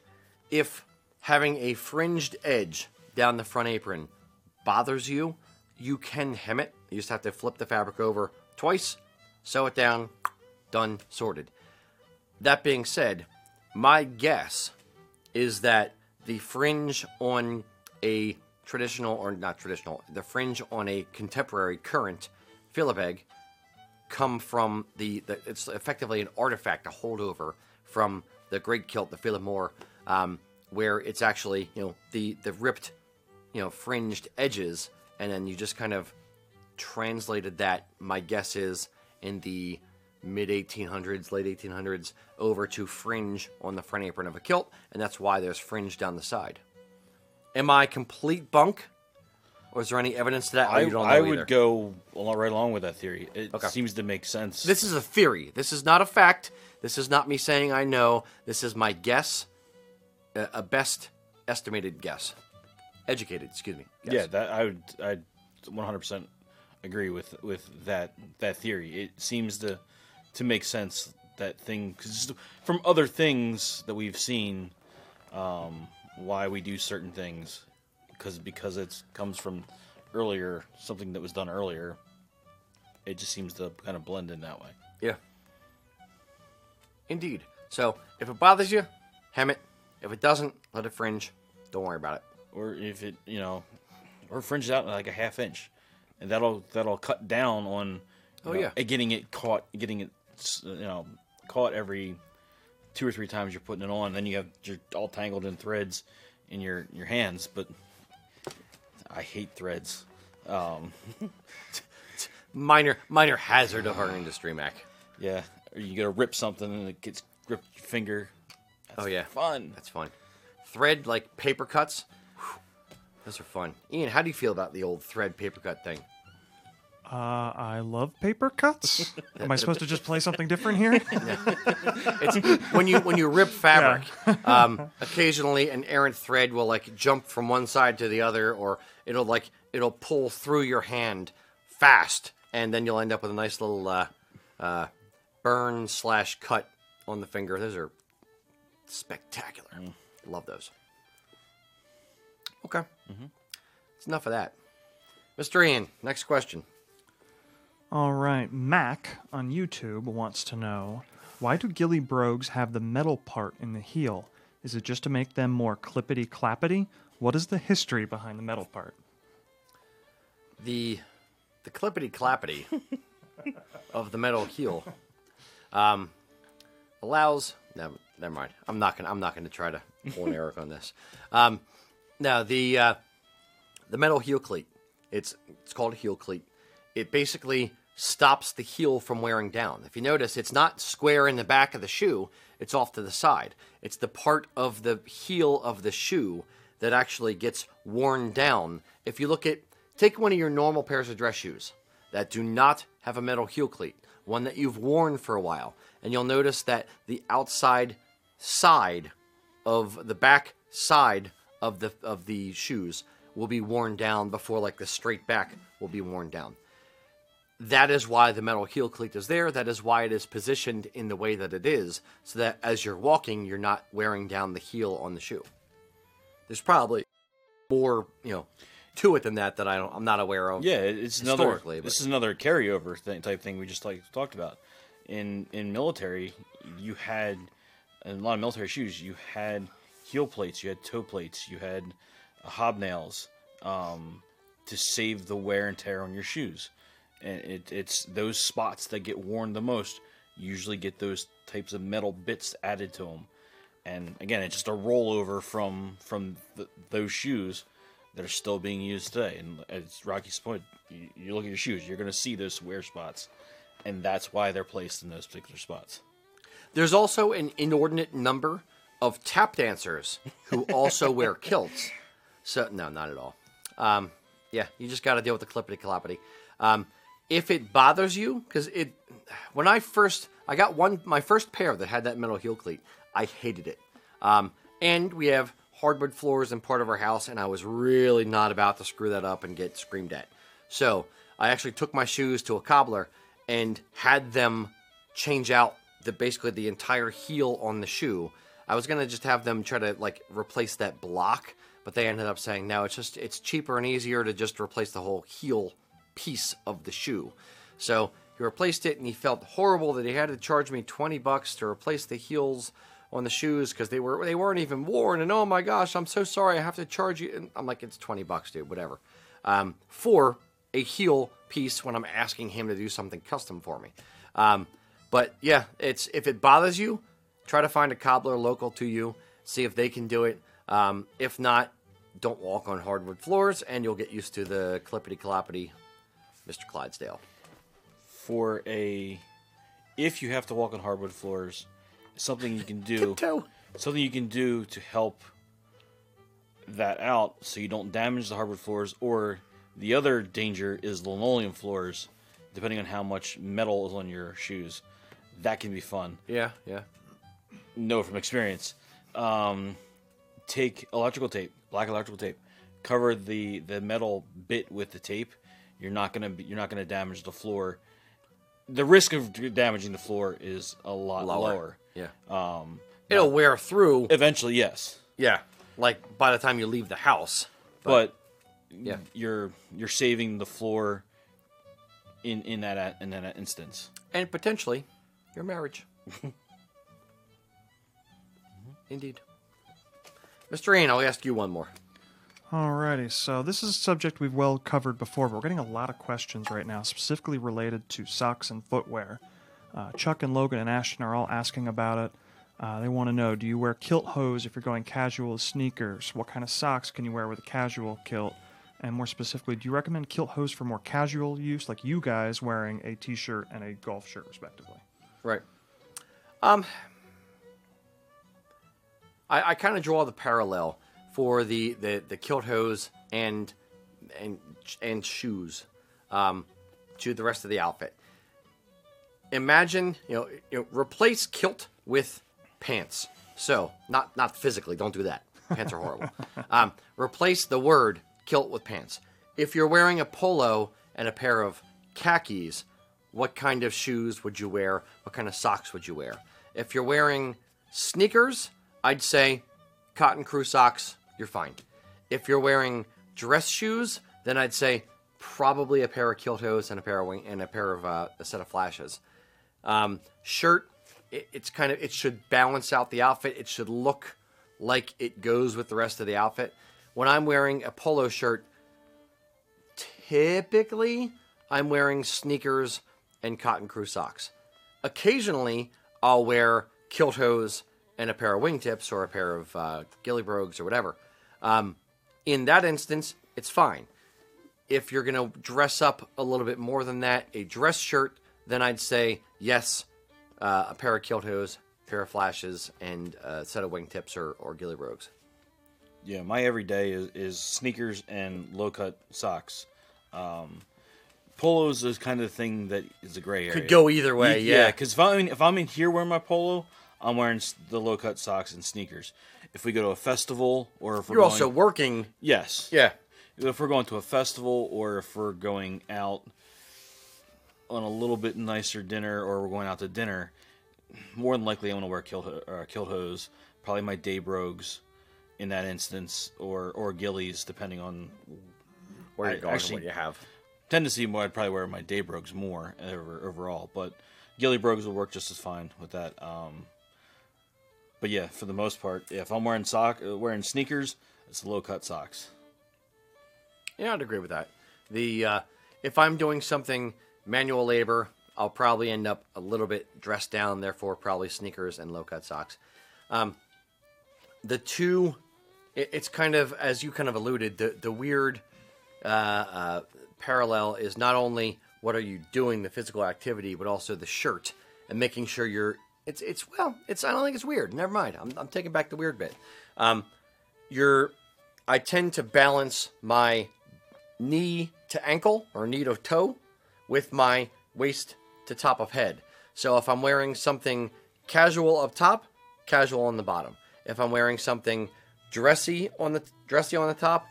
If having a fringed edge down the front apron bothers you, you can hem it. You just have to flip the fabric over twice, sew it down, done, sorted. That being said, my guess is that the fringe on a traditional or not traditional, the fringe on a contemporary current Philibeg come from the, the it's effectively an artifact, a holdover from the great kilt, the Philomore, um, where it's actually you know the the ripped, you know fringed edges, and then you just kind of translated that. My guess is in the mid 1800s, late 1800s, over to fringe on the front apron of a kilt, and that's why there's fringe down the side. Am I complete bunk? Or is there any evidence to that? I, you don't know I either? would go right along with that theory. It Okay. seems to make sense. This is a theory. This is not a fact. This is not me saying I know. This is my guess, a, a best estimated guess. Educated, excuse me. guess. Yeah, that I would I 100% agree with with that that theory. It seems to to make sense that thing cuz from other things that we've seen um why we do certain things because because it comes from earlier something that was done earlier. It just seems to kind of blend in that way. Yeah. Indeed. So if it bothers you, hem it. If it doesn't, let it fringe. Don't worry about it. or if it you know or fringe it out like a half inch and that'll that'll cut down on Oh, know, yeah. getting it caught getting it you know caught every two or three times you're putting it on then you have you're all tangled in threads in your your hands but i hate threads um Minor minor hazard of our industry, Mac. yeah or you gotta rip something and it gets gripped your finger Oh yeah. fun That's fun. Thread like paper cuts. whew, Those are fun. Ian, how do you feel about the old thread paper cut thing? Uh, I love paper cuts. Am I supposed to just play something different here? It's when you when you rip fabric. Um, occasionally, an errant thread will like jump from one side to the other, or it'll like it'll pull through your hand fast, and then you'll end up with a nice little uh, uh, burn slash cut on the finger. Those are spectacular. Love those. Okay, it's enough of that. Mr. Ian, next question. All right, Mac on YouTube wants to know why do ghillie brogues have the metal part in the heel? Is it just to make them more clippity clappity? What is the history behind the metal part? the the clippity clappity of the metal heel um, allows no, never mind. I'm not gonna I'm not gonna try to an Eric on this. Um, now the uh, the metal heel cleat. It's it's called a heel cleat. It basically stops the heel from wearing down. If you notice, it's not square in the back of the shoe. It's off to the side. It's the part of the heel of the shoe that actually gets worn down. If you look at take one of your normal pairs of dress shoes that do not have a metal heel cleat, one that you've worn for a while, and you'll notice that the outside side of the back side of the of the shoes will be worn down before like the straight back will be worn down. That is why the metal heel cleat is there. That is why it is positioned in the way that it is, so that as you're walking, you're not wearing down the heel on the shoe. There's probably more, you know, to it than that that I don't, I'm not aware of. Yeah, it- it's another. Historically, but- This is another carryover thing, type thing we just like talked about. In in military, you had in a lot of military shoes. You had heel plates, you had toe plates, you had hobnails um, to save the wear and tear on your shoes. And it, it's those spots that get worn the most usually get those types of metal bits added to them. And again, it's just a rollover from from th those shoes that are still being used today. And as Rocky's point, you, you look at your shoes, you're going to see those wear spots, and that's why they're placed in those particular spots. There's also an inordinate number of tap dancers who also wear kilts. So no, not at all. Um, yeah, you just got to deal with the clippity cloppity. Um, if it bothers you, because it, when I first, I got one, my first pair that had that metal heel cleat, I hated it. Um, and we have hardwood floors in part of our house, and I was really not about to screw that up and get screamed at. So I actually took my shoes to a cobbler and had them change out the basically the entire heel on the shoe. I was gonna just have them try to like replace that block, but they ended up saying no, it's just it's cheaper and easier to just replace the whole heel piece of the shoe. So he replaced it, and he felt horrible that he had to charge me twenty bucks to replace the heels on the shoes because they were they weren't even worn. And oh my gosh, I'm so sorry, I have to charge you. And I'm like, it's twenty bucks, dude, whatever. Um, for a heel piece when I'm asking him to do something custom for me. Um, but yeah, it's if it bothers you, try to find a cobbler local to you, see if they can do it. Um, if not, don't walk on hardwood floors, and you'll get used to the clippity cloppity, Mr. Clydesdale. For a, if you have to walk on hardwood floors, something you can do, something you can do to help that out so you don't damage the hardwood floors or the other danger is linoleum floors depending on how much metal is on your shoes that can be fun Yeah, yeah. know from experience. Um, take electrical tape, black electrical tape, cover the the metal bit with the tape. You're not gonna be, you're not gonna damage the floor. The risk of damaging the floor is a lot Lower. lower. Yeah. Um, It'll wear through. Eventually, yes, Yeah. Like by the time you leave the house. but, Yeah. you're you're saving the floor in in that in that instance. And potentially your marriage. Indeed. Mr. Ian, I'll ask you one more. Alrighty, so this is a subject we've well covered before, but we're getting a lot of questions right now, specifically related to socks and footwear. Uh, Chuck and Logan and Ashton are all asking about it. Uh, they want to know: Do you wear kilt hose if you're going casual with sneakers? What kind of socks can you wear with a casual kilt? And more specifically, do you recommend kilt hose for more casual use, like you guys wearing a t-shirt and a golf shirt, respectively? Right. Um, I, I kind of draw the parallel for the, the, the kilt hose and and and shoes. Um, to the rest of the outfit. Imagine, you know, you know, replace kilt with pants. So, not not physically, don't do that. Pants are horrible. um, replace the word kilt with pants. If you're wearing a polo and a pair of khakis, what kind of shoes would you wear? What kind of socks would you wear? If you're wearing sneakers, I'd say cotton crew socks, you're fine. If you're wearing dress shoes, then I'd say probably a pair of kilt hose and a pair of wing and a pair of uh, a set of flashes. Um, shirt, it, it's kind of it should balance out the outfit. It should look like it goes with the rest of the outfit. When I'm wearing a polo shirt, typically I'm wearing sneakers and cotton crew socks. Occasionally, I'll wear kilt hose and a pair of wingtips or a pair of uh, ghillie brogues or whatever. Um, in that instance, it's fine. If you're going to dress up a little bit more than that, a dress shirt, then I'd say yes, uh, a pair of kilt hose, pair of flashes, and a set of wingtips or, or ghillie brogues. Yeah, my everyday is, is sneakers and low cut socks. Um, polos is kind of the thing that is a gray area. Could go either way, yeah. because if I'm in, if I'm in here wearing my polo, I'm wearing the low cut socks and sneakers. If we go to a festival or if we're You're going, also working. yes, Yeah. if we're going to a festival or if we're going out on a little bit nicer dinner or we're going out to dinner, more than likely I'm going to wear kilt, uh, kilt hose, probably my day brogues in that instance, or or gillies, depending on Where you're going and what you have. tend to see more. I'd probably wear my day brogues more over, overall, but ghillie brogues will work just as fine with that. Um, but yeah, for the most part, if I'm wearing sock, uh, wearing sneakers, it's low cut socks. Yeah, I'd agree with that. The uh, if I'm doing something manual labor, I'll probably end up a little bit dressed down. Therefore, probably sneakers and low cut socks. Um, the two, it, it's kind of as you kind of alluded. The the weird uh, uh, parallel is not only what are you doing, the physical activity, but also the shirt and making sure you're. It's it's well, it's I don't think it's weird. Never mind. I'm I'm taking back the weird bit. Um, you're. I tend to balance my knee to ankle or knee to toe with my waist to top of head. So if I'm wearing something casual up top, casual on the bottom. If I'm wearing something dressy on the dressy on the top,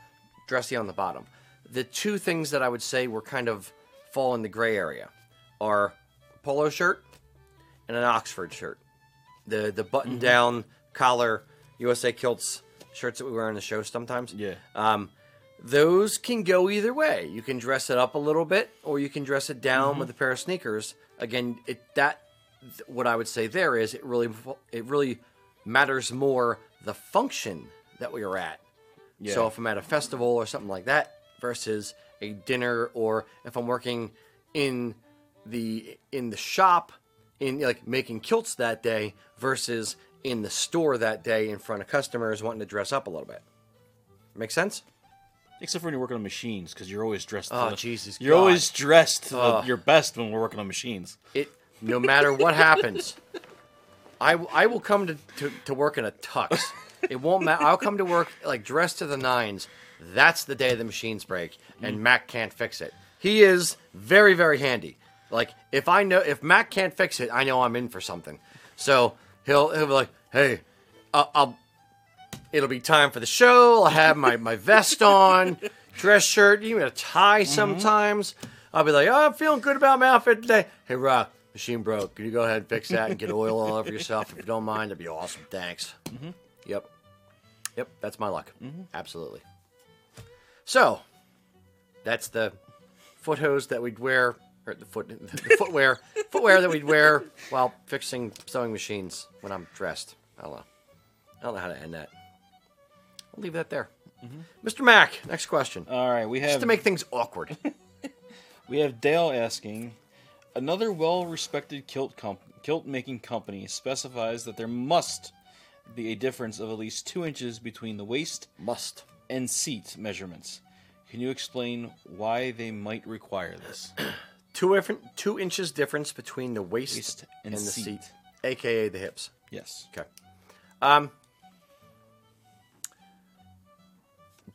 dressy on the bottom. The two things that I would say were kind of fall in the gray area are polo shirt and an Oxford shirt. The the button down collar USA kilts shirts that we wear on the show sometimes. Yeah. Um, those can go either way. You can dress it up a little bit, or you can dress it down with a pair of sneakers. Again, it that th- what I would say there is it really it really matters more the function that we are at. So if I'm at a festival or something like that versus a dinner, or if I'm working in the in the shop in like making kilts that day versus in the store that day in front of customers wanting to dress up a little bit. Make sense? Except for when you're working on machines, because you're always dressed. Oh, the- Jesus You're God. always dressed the, your best when we're working on machines. It no matter what happens, I, w- I will come to, to, to work in a tux. It won't matter. I'll come to work like dressed to the nines. That's the day the machines break, and mm. Mac can't fix it. He is very very handy. Like if I know if Mac can't fix it, I know I'm in for something. So he'll he'll be like, hey, I'll. I'll It'll be time for the show. I'll have my, my vest on, dress shirt, even a tie mm-hmm. sometimes. I'll be like, oh, I'm feeling good about my outfit today. Hey, Rock, machine broke. Can you go ahead and fix that and get oil all over yourself if you don't mind? That'd be awesome. Thanks. Mm-hmm. Yep. Yep, that's my luck. Mm-hmm. Absolutely. So, that's the foot hose that we'd wear, or the foot, the footwear, footwear that we'd wear while fixing sewing machines when I'm dressed. I don't know. I don't know how to end that. I'll leave that there. Mm-hmm. Mr. Mack, next question. All right, we have Just to make things awkward. we have Dale asking. Another well-respected kilt comp- kilt making company specifies that there must be a difference of at least two inches between the waist Must. and seat measurements. Can you explain why they might require this? Two different two inches difference between the waist, Waist and, and the seat. seat, aka the hips. Yes. Okay. Um.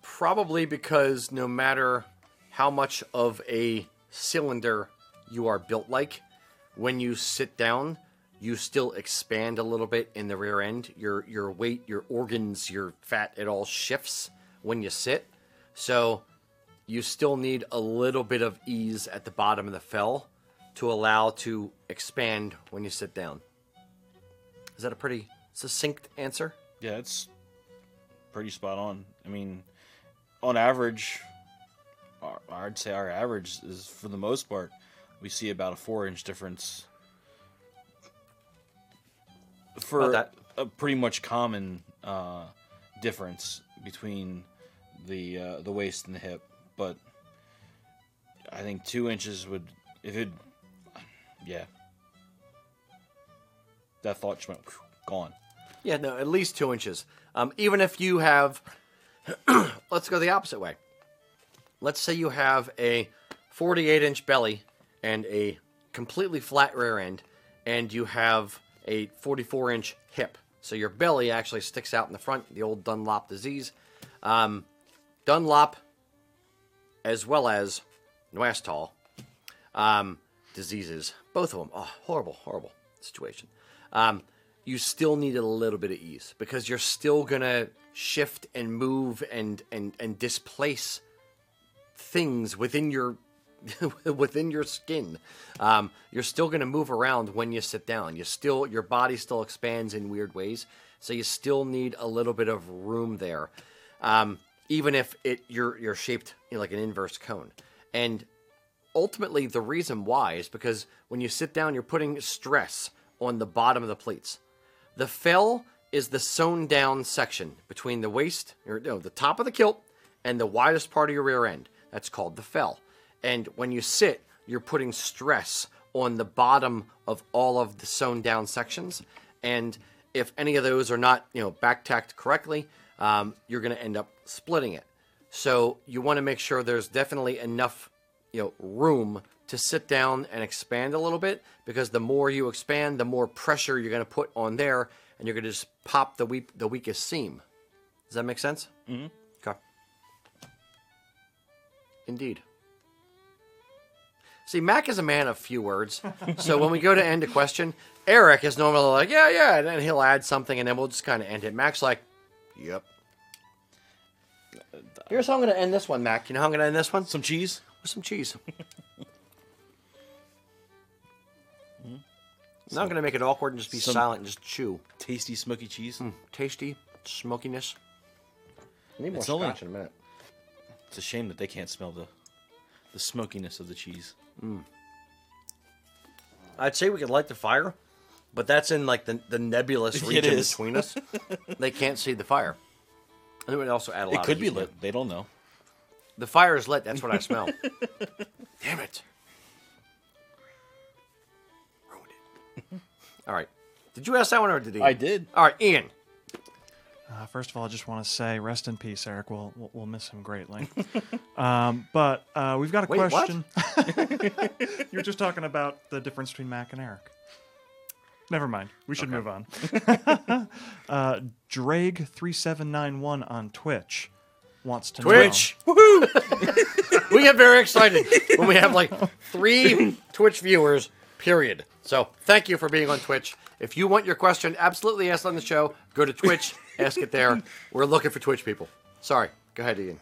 Probably because no matter how much of a cylinder you are built like, when you sit down, you still expand a little bit in the rear end. Your your weight, your organs, your fat, it all shifts when you sit. So you still need a little bit of ease at the bottom of the fell to allow to expand when you sit down. Is that a pretty succinct answer? Yeah, it's pretty spot on. I mean, on average, I'd say our average is for the most part, we see about a four inch difference for a pretty much common uh, difference between the uh, the waist and the hip. But I think two inches would, if it, yeah, that thought just went gone. Yeah, no, at least two inches. Um, even if you have, let's go the opposite way. Let's say you have a 48 inch belly and a completely flat rear end, and you have a 44 inch hip. So your belly actually sticks out in the front, the old Dunlop disease. Um, Dunlop, as well as Nuastal, um, diseases, both of them. Oh, horrible, horrible situation. Um, you still need a little bit of ease because you're still gonna shift and move and and and displace things within your within your skin. Um, you're still gonna move around when you sit down. You still your body still expands in weird ways, so you still need a little bit of room there. Um, even if it you're you're shaped you know, like an inverse cone, and ultimately the reason why is because when you sit down, you're putting stress on the bottom of the pleats. The fell is the sewn down section between the waist, or no, the top of the kilt, and the widest part of your rear end. That's called the fell. And when you sit, you're putting stress on the bottom of all of the sewn down sections. And if any of those are not, you know, back tacked correctly, um, you're going to end up splitting it. So you want to make sure there's definitely enough, you know, room to sit down and expand a little bit because the more you expand, the more pressure you're going to put on there, and you're going to just pop the weak, the weakest seam. Does that make sense? Mm-hmm. Okay. Indeed. See, Mac is a man of few words, so when we go to end a question, Eric is normally like, "Yeah, yeah," and then he'll add something, and then we'll just kind of end it. Mac's like, "Yep." Here's how I'm going to end this one, Mac. You know how I'm going to end this one? Some cheese. with some cheese. I'm not going to make it awkward and just be Some- silent and just chew. tasty smoky cheese. Hmm. Tasty, smokiness. I need more It's only- scotch in a minute. It's a shame that they can't smell the the smokiness of the cheese. Hmm. I'd say we could light the fire, but that's in like the, the nebulous It region is. between us. they can't see the fire. And it would also add a lot It of could be lit. They don't know. The fire is lit. That's what I smell. Damn it. Ruined it. All right. Did you ask that one or did he? I did. All right, Ian. Uh, first of all, I just want to say, rest in peace, Eric. We'll we'll, we'll miss him greatly. um, but uh, we've got a Wait, what? question. you were just talking about the difference between Mac and Eric. Never mind. We should move on. uh, Drag three seven nine one on Twitch wants to know Twitch. we get very excited when we have like three Twitch viewers, period. So thank you for being on Twitch. If you want your question absolutely asked on the show, go to Twitch, ask it there. We're looking for Twitch people. Sorry. Go ahead, Ian.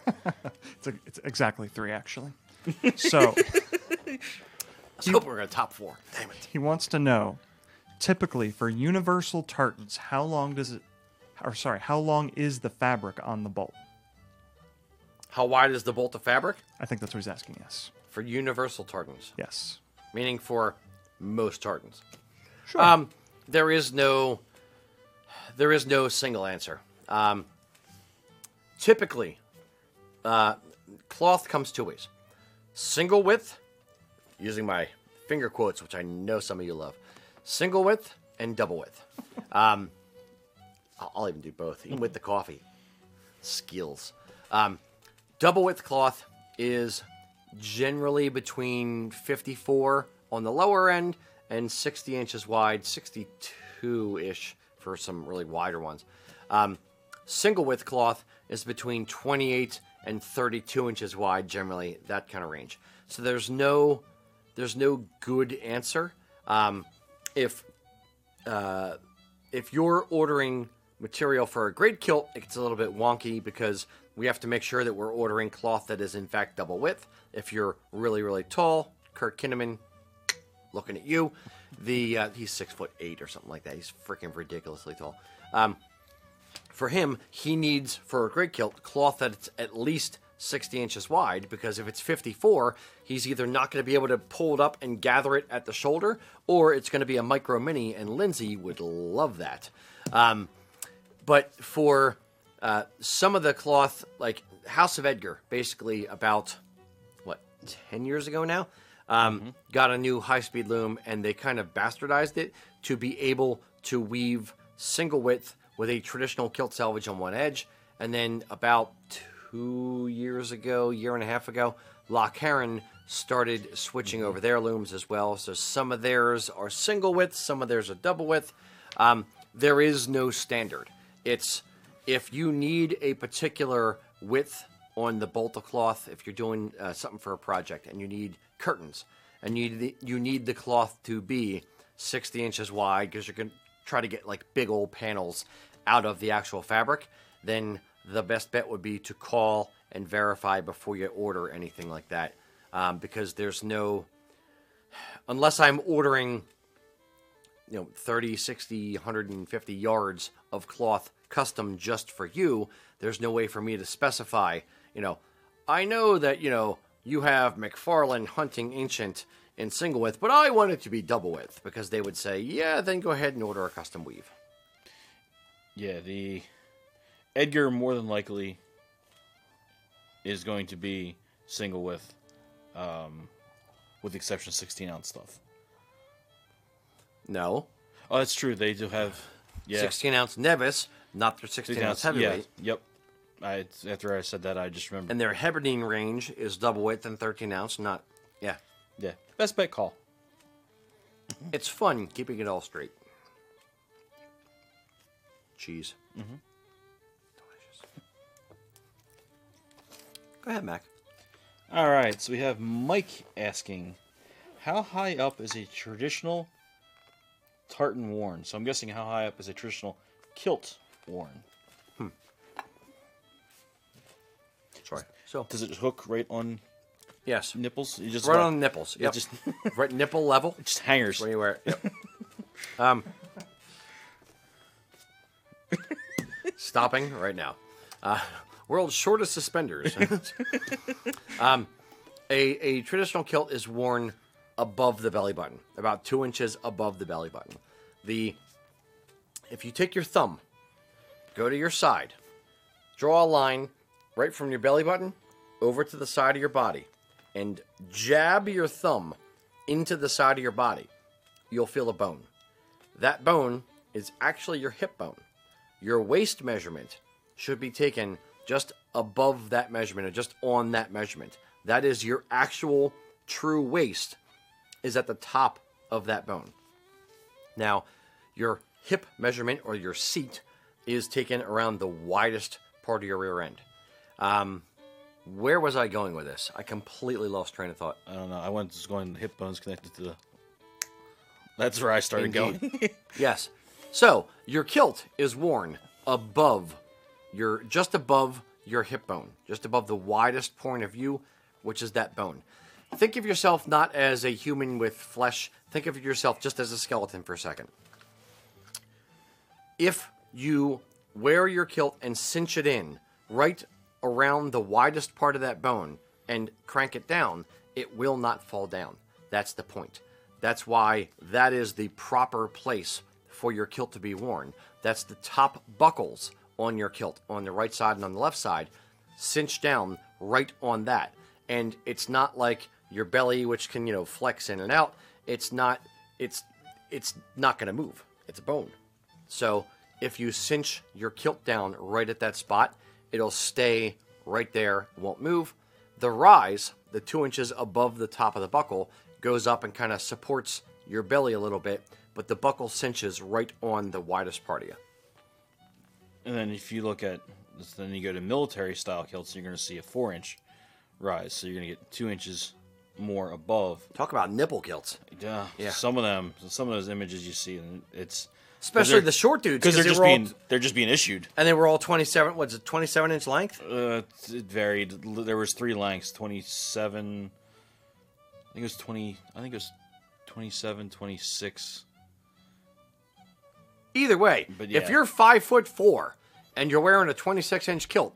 It's, a, it's exactly three actually. So Let's hope we're going to top four. Damn it. he wants to know, typically for universal tartans, how long does it, or sorry, how long is the fabric on the bolt? How wide is the bolt of fabric? I think that's what he's asking. Yes. For universal tartans, Yes. meaning for most tartans. Sure. Um, there is no, there is no single answer. Um, typically, uh, cloth comes two ways: single width, using my finger quotes, which I know some of you love, single width and double width. Um, I'll, even do both, even with the coffee. Skills. Um, double width cloth is generally between 54 on the lower end and 60 inches wide, 62 ish for some really wider ones. Um, single width cloth is between 28 and 32 inches wide, generally, that kind of range. So there's no there's no good answer. Um, if uh, if you're ordering material for a great kilt, it gets a little bit wonky because we have to make sure that we're ordering cloth that is in fact double width. If you're really really tall, Kurt Kinnaman, looking at you, the uh, he's six foot eight or something like that. He's freaking ridiculously tall. Um, for him, he needs for a great kilt cloth that's at least 60 inches wide because if it's 54, he's either not going to be able to pull it up and gather it at the shoulder, or it's going to be a micro mini, and Lindsay would love that. Um, but for uh, some of the cloth, like House of Edgar, basically about what 10 years ago now, um, got a new high speed loom and they kind of bastardized it to be able to weave single width with a traditional kilt selvage on one edge. And then about two years ago, year and a half ago, Lochcarron started switching over their looms as well. So some of theirs are single width, some of theirs are double width. Um, there is no standard. It's if you need a particular width on the bolt of cloth, if you're doing uh, something for a project and you need curtains and you need the, you need the cloth to be 60 inches wide because you're going to try to get like big old panels out of the actual fabric, then the best bet would be to call and verify before you order anything like that. Um, because there's no, unless I'm ordering you know 30 60 150 yards of cloth custom just for you there's no way for me to specify you know i know that you know you have mcfarlane hunting ancient in single width but i want it to be double width because they would say yeah then go ahead and order a custom weave Yeah, the Edgar more than likely is going to be single width, um, with the exception of 16 ounce stuff. no Oh, that's true. They do have yeah 16 ounce nevis not their 16 ounce heavyweight Yeah, yep. I after I said that, I just remembered. and their Haberdean range is double width and 13 ounce not yeah yeah, best bet call. it's fun keeping it all straight cheese mm-hmm. Go ahead mac All right, so we have Mike asking, how high up is a traditional tartan worn? So I'm guessing how high up is a traditional kilt worn? Hmm. Sorry so Does it hook right on yes nipples? You just right on the nipples Yeah, yep. just right nipple level just hangers. where you wear it yep. um stopping right now uh, world's shortest suspenders um, a, a traditional kilt is worn above the belly button about two inches above the belly button the if you take your thumb go to your side draw a line right from your belly button over to the side of your body and jab your thumb into the side of your body, you'll feel a bone. That bone is actually your hip bone. Your waist measurement should be taken just above that measurement or just on that measurement. That is your actual true waist is at the top of that bone. Now, your hip measurement or your seat is taken around the widest part of your rear end. Um, where was I going with this? I completely lost train of thought. I don't know. I went just going hip bones connected to the. That's where I started Indeed. going. Yes. So your kilt is worn above your just above your hip bone, just above the widest point of view, which is that bone. Think of yourself not as a human with flesh. Think of yourself just as a skeleton for a second. If you wear your kilt and cinch it in right around the widest part of that bone and crank it down, it will not fall down. That's the point. That's why that is the proper place for your kilt to be worn. That's the top buckles on your kilt on the right side and on the left side, cinch down right on that. And it's not like your belly, which can you know flex in and out. It's not. It's it's not going to move. It's a bone. So if you cinch your kilt down right at that spot, it'll stay right there, won't move. The rise, the two inches above the top of the buckle, goes up and kind of supports your belly a little bit, but the buckle cinches right on the widest part of you. And then if you look at, then you go to military style kilts, you're going to see a four inch rise. So you're going to get two inches more above. Talk about nipple kilts. Yeah, Yeah. Some of them, some of those images you see, and it's Especially the short dudes. because they're they just were all- being they're just being issued. and they were all 27, what's it, 27 inch length? Uh, it varied. There was three lengths: twenty-seven. I think it was twenty. I think it was 27, 26. Either way, But if you're five foot four and you're wearing a 26 inch kilt,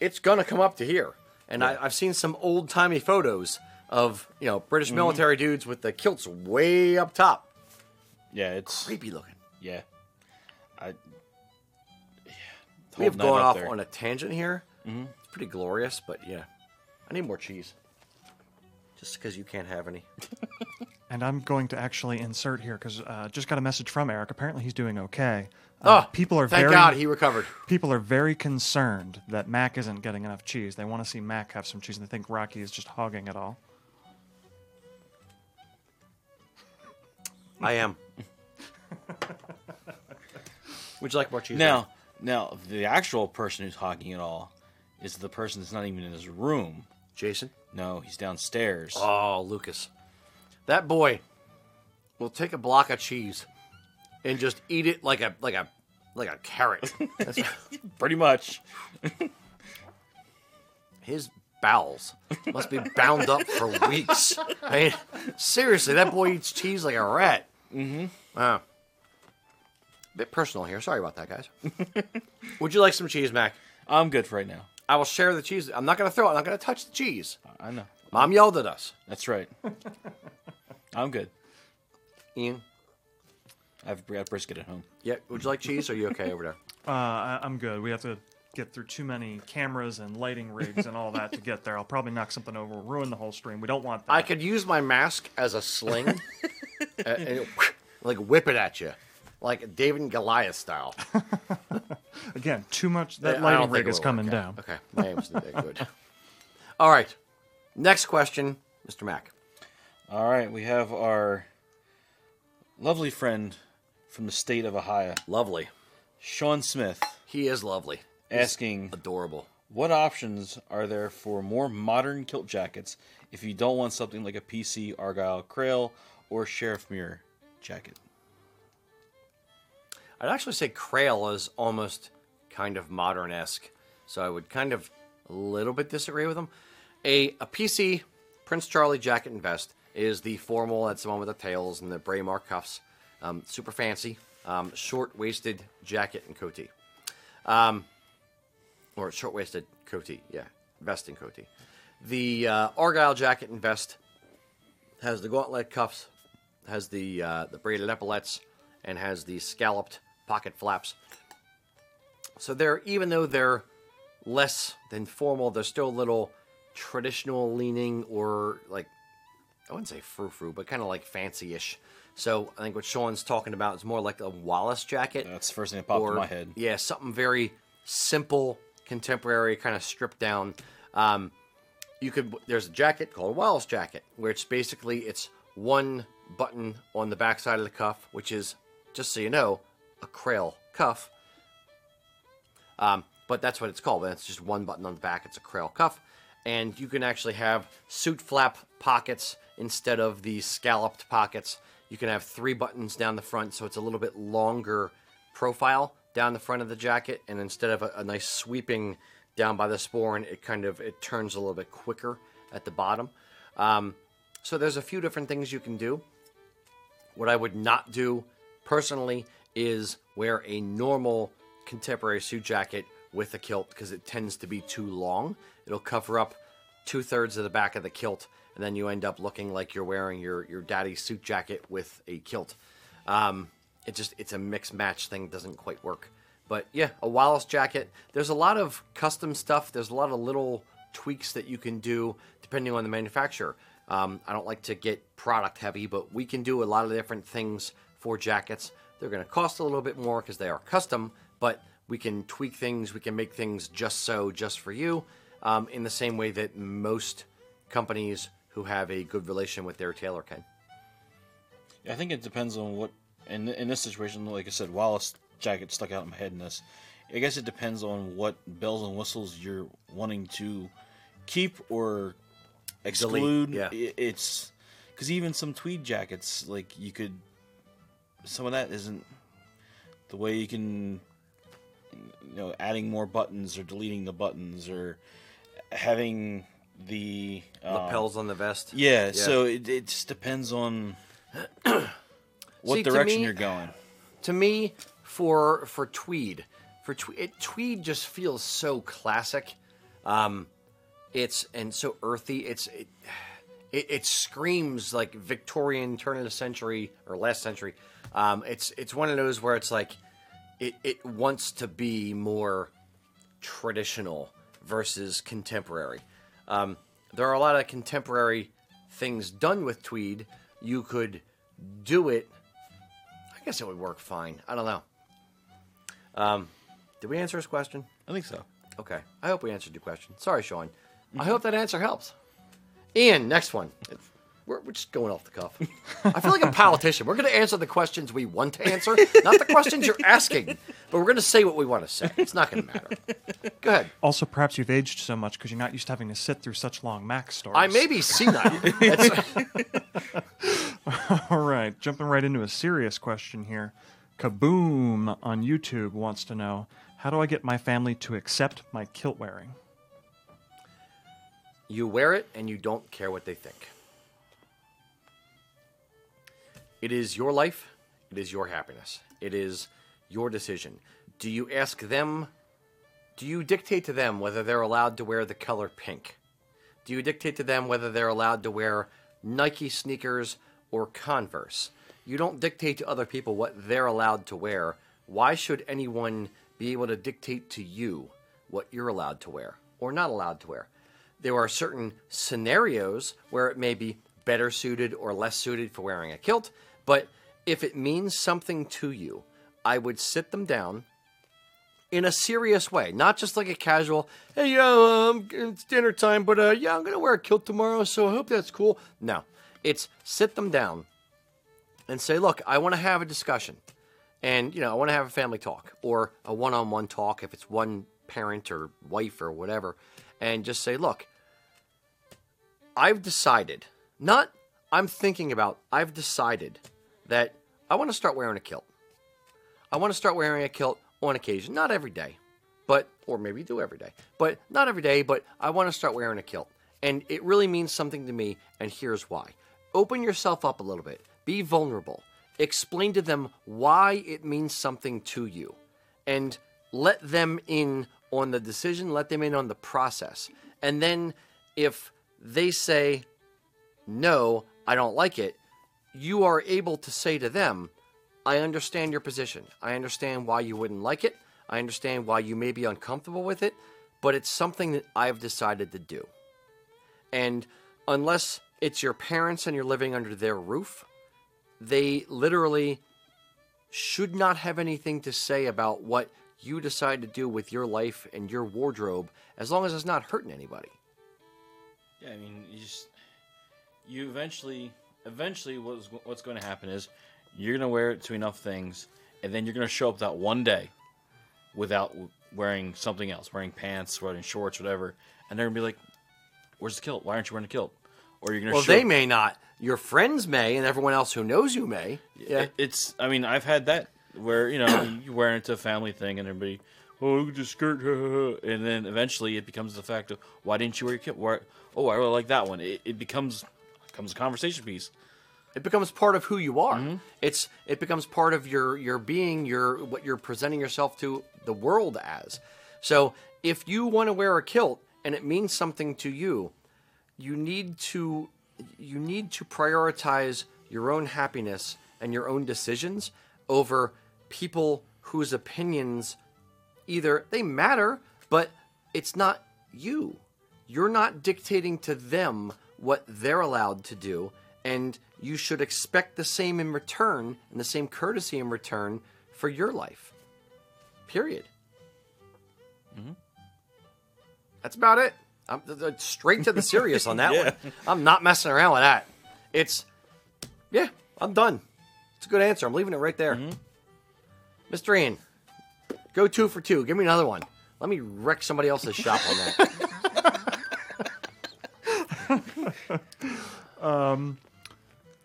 it's gonna come up to here. And I, I've seen some old timey photos of you know British Mm-hmm. military dudes with the kilts way up top. Yeah, it's Creepy looking. yeah. I. Yeah, We have gone off there. on a tangent here. It's pretty glorious, but yeah, I need more cheese. Just because you can't have any. And I'm going to actually insert here because uh, just got a message from Eric. Apparently, he's doing okay. Uh, Oh, people are thank very God he recovered. people are very concerned that Mac isn't getting enough cheese. They want to see Mac have some cheese, and they think Rocky is just hogging it all. I am. Would you like more cheese? Now, now the actual person who's hogging it all is the person that's not even in his room. Jason. No, he's downstairs. Oh, Lucas. That boy will take a block of cheese and just eat it like a like a like a carrot. That's- Pretty much. his bowels must be bound up for weeks. I mean, seriously, that boy eats cheese like a rat. Mm-hmm. Wow. Bit personal here. Sorry about that, guys. Would you like some cheese, Mac? I'm good for right now. I will share the cheese. I'm not going to throw it. I'm not going to touch the cheese. I know. Mom yelled at us. That's right. I'm good. Ian, I've got brisket at home. yeah. Would you like cheese? Or are you okay over there? Uh, I, I'm good. We have to get through too many cameras and lighting rigs and all that to get there. I'll probably knock something over, ruin the whole stream. We don't want that. I could use my mask as a sling, and, and it- like whip it at you, like David and Goliath style. Again, too much. That I don't lighting think rig it is will coming work down. Okay, my aim's not that good. All right, next question, Mr. Mack. All right, we have our lovely friend from the state of Ohio, Lovely. Sean Smith, He is lovely. asking Adorable. what options are there for more modern kilt jackets if you don't want something like a PC Argyle Crail or Sheriffmuir jacket? I'd actually say Crail is almost kind of modern esque, so I would kind of a little bit disagree with him. A a PC Prince Charlie jacket and vest is the formal. That's the one with the tails and the Braemar cuffs. Um, super fancy, um, short waisted jacket and coatee, um, or short waisted coatee. Yeah, vest and coatee. The uh, Argyle jacket and vest has the gauntlet cuffs, has the uh, the braided epaulettes, and has the scalloped pocket flaps. So they're even though they're less than formal, they're still a little traditional leaning or like I wouldn't say frou frou, but kind of like fancy-ish. So I think what Sean's talking about is more like a Wallace jacket. That's the first thing that popped or, in my head. Yeah, something very simple, contemporary, kind of stripped down. Um, you could there's a jacket called a Wallace jacket, where it's basically it's one button on the back side of the cuff, which is just so you know, a crail cuff. Um, but that's what it's called. It's just one button on the back. It's a crail cuff, and you can actually have suit flap pockets instead of the scalloped pockets. You can have three buttons down the front, so it's a little bit longer profile down the front of the jacket, and instead of a, a nice sweeping down by the sporran, it kind of it turns a little bit quicker at the bottom. Um, so there's a few different things you can do. What I would not do personally is wear a normal contemporary suit jacket with a kilt because it tends to be too long. It'll cover up two thirds of the back of the kilt, and then you end up looking like you're wearing your your daddy's suit jacket with a kilt. Um, it just it's a mix match thing doesn't quite work. But yeah, a Wallace jacket. There's a lot of custom stuff. There's a lot of little tweaks that you can do depending on the manufacturer. Um, I don't like to get product heavy, but we can do a lot of different things for jackets. They're going to cost a little bit more because they are custom, but we can tweak things. We can make things just so, just for you, um, in the same way that most companies who have a good relation with their tailor can. I think it depends on what. In in this situation, like I said, Wallace jacket stuck out in my head in this. I guess it depends on what bells and whistles you're wanting to keep or exclude. yeah. It's because even some tweed jackets, like you could, some of that isn't the way you can, you know, adding more buttons or deleting the buttons or having the uh, Lapels on the vest. Yeah, so it, it just depends on what See, direction me- you're going. to me for for tweed for tweed it, tweed just feels so classic. Um it's and so earthy. It's it, it, it screams like victorian turn of the century or last century. Um it's it's one of those where it's like it it wants to be more traditional versus contemporary um there are a lot of contemporary things done with tweed you could do it I guess it would work fine. I don't know. Um, did we answer his question? I think so. Okay. I hope we answered your question. Sorry, Sean. I hope that answer helps. Ian, next one. We're, we're just going off the cuff. I feel like a politician. We're going to answer the questions we want to answer, not the questions you're asking. But we're going to say what we want to say. It's not going to matter. Go ahead. Also, perhaps you've aged so much because you're not used to having to sit through such long Mac stories. I may be senile. All right, jumping right into a serious question here. Kaboom on YouTube wants to know how do I get my family to accept my kilt wearing? You wear it and you don't care what they think. It is your life. It is your happiness. It is your decision. Do you ask them? Do you dictate to them whether they're allowed to wear the color pink? Do you dictate to them whether they're allowed to wear Nike sneakers or Converse? You don't dictate to other people what they're allowed to wear. Why should anyone be able to dictate to you what you're allowed to wear or not allowed to wear? There are certain scenarios where it may be better suited or less suited for wearing a kilt, but if it means something to you, I would sit them down in a serious way, not just like a casual, hey, yeah, um, it's dinner time, but uh, yeah, I'm going to wear a kilt tomorrow, so I hope that's cool. No, it's sit them down and say, look, I want to have a discussion. And, you know, I want to have a family talk or a one on one talk if it's one parent or wife or whatever. And just say, look, I've decided, not I'm thinking about, I've decided that I want to start wearing a kilt. I want to start wearing a kilt on occasion, not every day, but or maybe do every day, but not every day, but I want to start wearing a kilt. And it really means something to me, and here's why. Open yourself up a little bit. Be vulnerable. Explain to them why it means something to you. And let them in on the decision, let them in on the process. And then if they say, no, I don't like it, you are able to say to them, I understand your position. I understand why you wouldn't like it. I understand why you may be uncomfortable with it, but it's something that I've decided to do. And unless it's your parents and you're living under their roof, they literally should not have anything to say about what you decide to do with your life and your wardrobe as long as it's not hurting anybody. Yeah, I mean, you just you eventually, eventually, what's what's going to happen is you're going to wear it to enough things, and then you're going to show up that one day without wearing something else, wearing pants, wearing shorts, whatever, and they're going to be like, "Where's the kilt? Why aren't you wearing a kilt?" Or you're going to Well, show they may not. Your friends may, and everyone else who knows you may. Yeah. It- it's. I mean, I've had that where you know you wear it to a family thing, and everybody, oh, look at the skirt, and then eventually it becomes the fact of why didn't you wear your kilt?" Why, oh, I really like that one. It, it becomes becomes a conversation piece. It becomes part of who you are. Mm-hmm. It's it becomes part of your your being, your what you're presenting yourself to the world as. So if you want to wear a kilt and it means something to you, you need to you need to prioritize your own happiness and your own decisions over people whose opinions either they matter, but it's not you. You're not dictating to them what they're allowed to do, and you should expect the same in return and the same courtesy in return for your life. Period. Mm-hmm. That's about it. I'm straight to the serious on that Yeah. one. I'm not messing around with that. It's, yeah, I'm done. It's a good answer. I'm leaving it right there. Mm-hmm. Mr. Ian, go two for two. Give me another one. Let me wreck somebody else's shop on that.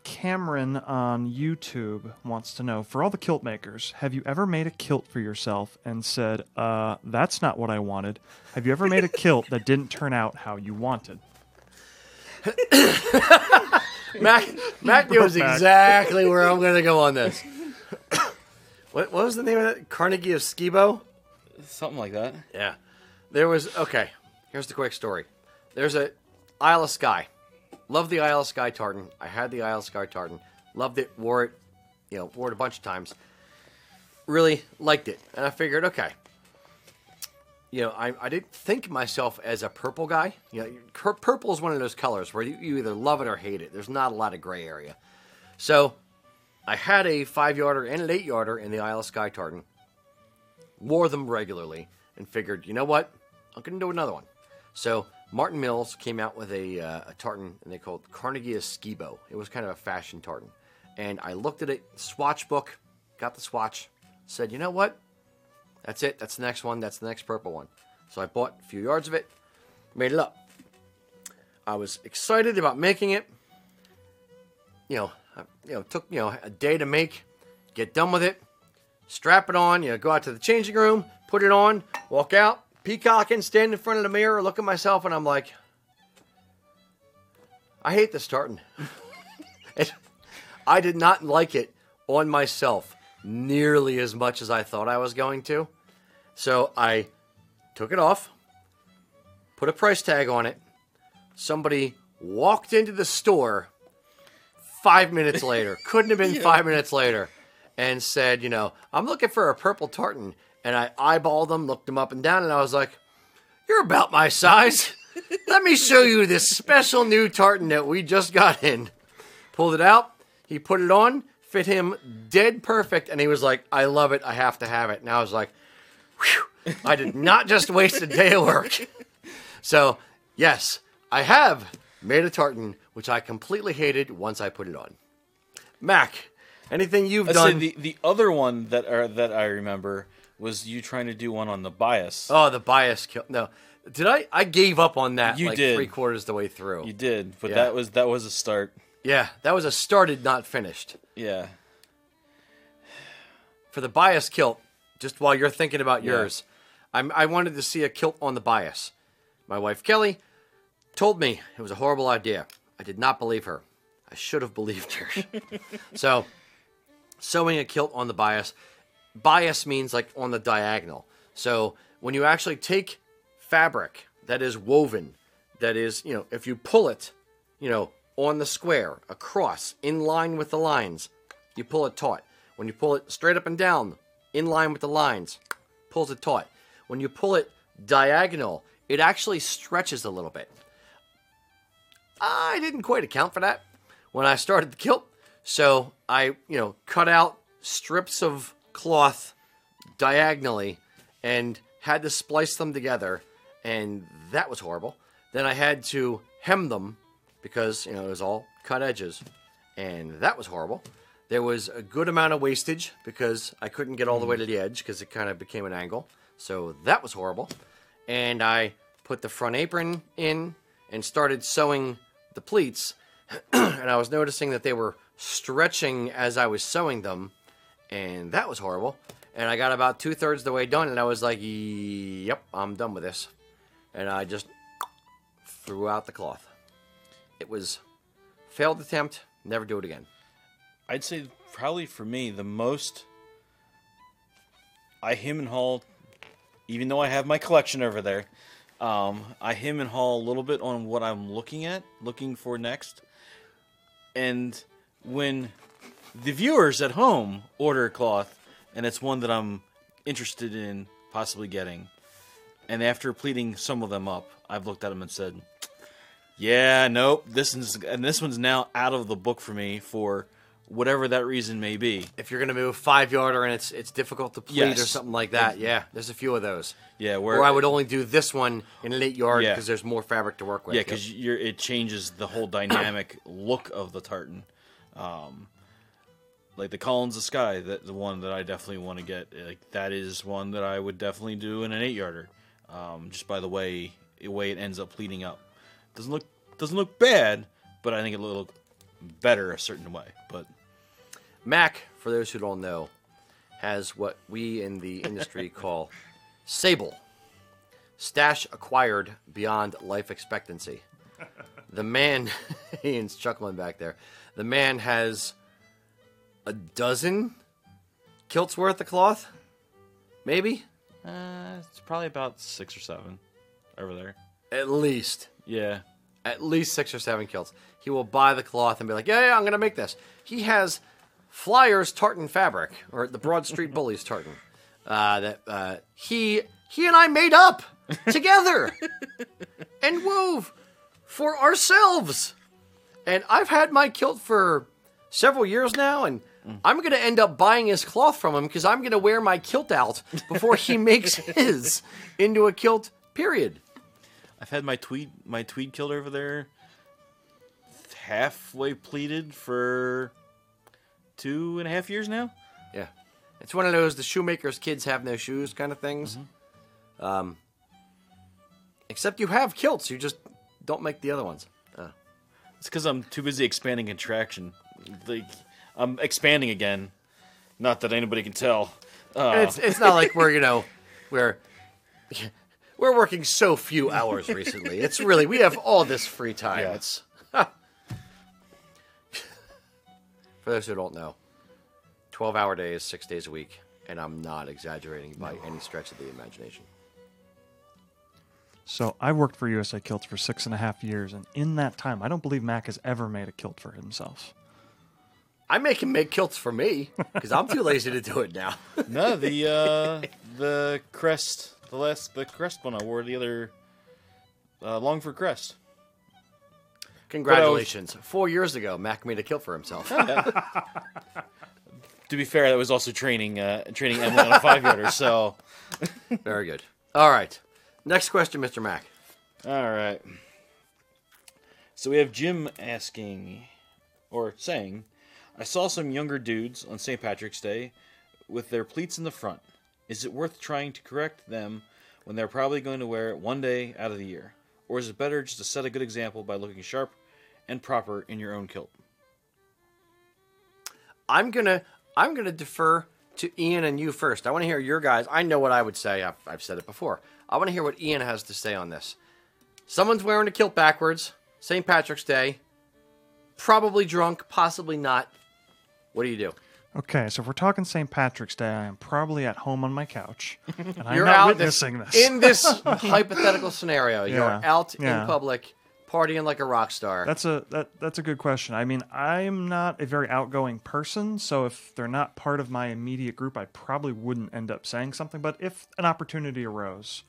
Cameron on YouTube wants to know for all the kilt makers, have you ever made a kilt for yourself and said, uh, that's not what I wanted? Have you ever made a kilt that didn't turn out how you wanted? Mac, Mac knows Mac. exactly where I'm going to go on this. what, what was the name of that? Carnegie of Skibo? Something like that. Yeah. There was okay. Here's the quick story. There's a Isle of Skye. Love the Isle of Skye tartan. I had the Isle of Skye tartan. Loved it. Wore it. You know, wore it a bunch of times. Really liked it, and I figured, okay. You know, I, I didn't think myself as a purple guy. You know, purple is one of those colors where you, you either love it or hate it. There's not a lot of gray area. So, I had a five yarder and an eight yarder in the Isle of Skye tartan wore them regularly and figured, you know what, I'm going to do another one. So Marton Mills came out with a, uh, a tartan, and they called Carnegie Skibo. It was kind of a fashion tartan, and I looked at it, swatch book, got the swatch, said, you know what, that's it. That's the next one. That's the next purple one. So I bought a few yards of it, made it up. I was excited about making it. You know, I, you know, took you know a day to make, get done with it strap it on, you know, go out to the changing room, put it on, walk out, peacocking, stand in front of the mirror, look at myself, and I'm like, I hate this tartan. It- I did not like it on myself nearly as much as I thought I was going to. So I took it off, put a price tag on it. Somebody walked into the store five minutes later, couldn't have been five minutes later, and said, you know, I'm looking for a purple tartan. And I eyeballed them, looked them up and down, and I was like, You're about my size. Let me show you this special new tartan that we just got in. Pulled it out, he put it on, fit him dead perfect, and he was like, I love it, I have to have it. And I was like, Whew, I did not just waste a day of work. So, yes, I have made a tartan, which I completely hated once I put it on. Mac, anything you've say done? the the other one that are that I remember was you trying to do one on the bias. oh, the bias kill. No, did I? I gave up on that. You like did. three quarters the way through. You did, but Yeah. that was that was a start. yeah, that was a started, not finished. Yeah. For the bias kilt, just while you're thinking about Yeah. yours, I'm, I wanted to see a kilt on the bias. My wife Kelly told me it was a horrible idea. I did not believe her. I should have believed her. so, sewing a kilt on the bias, bias means like on the diagonal. So, when you actually take fabric that is woven, that is, you know, if you pull it, you know, on the square, across, in line with the lines, you pull it taut. When you pull it straight up and down, in line with the lines, pulls it taut. When you pull it diagonal, it actually stretches a little bit. I didn't quite account for that when I started the kilt. So I, you know, cut out strips of cloth diagonally and had to splice them together, and that was horrible. Then I had to hem them because, you know, it was all cut edges, and that was horrible. There was a good amount of wastage because I couldn't get all the way to the edge because it kind of became an angle. So that was horrible. And I put the front apron in and started sewing the pleats. and I was noticing that they were stretching as I was sewing them. And that was horrible. And I got about two thirds the way done, and I was like, yep, I'm done with this. And I just threw out the cloth. It was failed attempt, never do it again. I'd say probably for me the most I him and haul, even though I have my collection over there. Um, I him and haul a little bit on what I'm looking at, looking for next. And when the viewers at home order a cloth, and it's one that I'm interested in possibly getting, and after pleating some of them up, I've looked at them and said, "Yeah, nope, this is and this one's now out of the book for me for whatever that reason may be." If you're gonna move five yarder and it's it's difficult to pleat or something like that, yeah, there's a few of those. Yeah, where Or I would only do this one in an eight yard Yeah. because there's more fabric to work with. Yeah, because you're it changes the whole dynamic look of the tartan. Um, like the Collins of Sky, that the one that I definitely want to get. Like that is one that I would definitely do in an eight yarder. Um, just by the way, the way it ends up pleating up, doesn't look Doesn't look bad, but I think it'll look better a certain way. But Mac, for those who don't know, has what we in the industry call Sable. Stash acquired beyond life expectancy. The man, Ian's chuckling back there. The man has a dozen kilts worth of cloth, maybe uh, it's probably about six or seven over there. at least. Yeah. at least six or seven kilts. He will buy the cloth and be like, yeah, yeah, I'm going to make this. He has Flyers tartan fabric, or the Broad Street Bullies tartan, uh, that uh, he he and I made up together and wove for ourselves. And I've had my kilt for several years now, and I'm going to end up buying his cloth from him because I'm going to wear my kilt out before he makes his into a kilt. Period. I've had my tweed my tweed kilt over there halfway pleated for two and a half years now. Yeah, it's one of those the shoemaker's kids have no shoes kind of things. Um, except you have kilts, you just don't make the other ones. Uh, It's because I'm too busy expanding contraction. Like I'm expanding again. Not that anybody can tell. Uh, it's it's not like we're you know we're we're working so few hours recently. It's really we have all this free time. Yeah. It's for those who don't know, twelve hour days, six days a week, and I'm not exaggerating by any stretch of the imagination. So I worked for USA Kilts for six and a half years, and in that time, I don't believe Mac has ever made a kilt for himself. I make him make kilts for me because I'm too lazy to do it now. no, the uh, the crest, the last the crest one I wore the other uh, Longford crest. Congratulations! Four years ago, Mac made a kilt for himself. To be fair, that was also training uh, training Emily on a five yarder. So Very good. All right. Next question, Mr. Mac. all right. So we have Jim asking or saying, I saw some younger dudes on St. Patrick's Day with their pleats in the front. Is it worth trying to correct them when they're probably going to wear it one day out of the year? Or is it better just to set a good example by looking sharp and proper in your own kilt? I'm gonna I'm gonna defer to Ian and you first. I want to hear your guys. I know what I would say. I've, I've said it before. I want to hear what Ian has to say on this. Someone's wearing a kilt backwards. St. Patrick's Day. Probably drunk. Possibly not. What do you do? Okay, so if we're talking St. Patrick's Day, I am probably at home on my couch, and I'm You're not out witnessing this. in this hypothetical scenario. You're out yeah. in public, partying like a rock star. That's a that that's a good question. I mean, I'm not a very outgoing person, so if they're not part of my immediate group, I probably wouldn't end up saying something. But if an opportunity arose,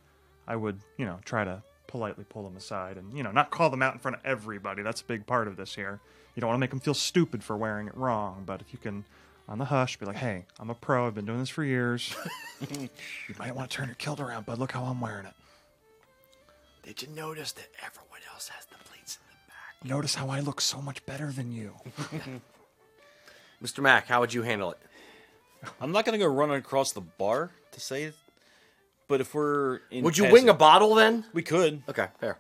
I would, you know, try to politely pull them aside and you know not call them out in front of everybody. That's a big part of this here. You don't want to make them feel stupid for wearing it wrong, but if you can. On the hush, be like, "Hey, I'm a pro. I've been doing this for years. you might want to turn your kilt around, but Look how I'm wearing it. Did you notice that everyone else has the pleats in the back? Notice how I look so much better than you." Mr. Mac, how would you handle it? I'm not going to go running across the bar to say it, but if we're in Would you passing- wing a bottle then? We could. Okay, fair.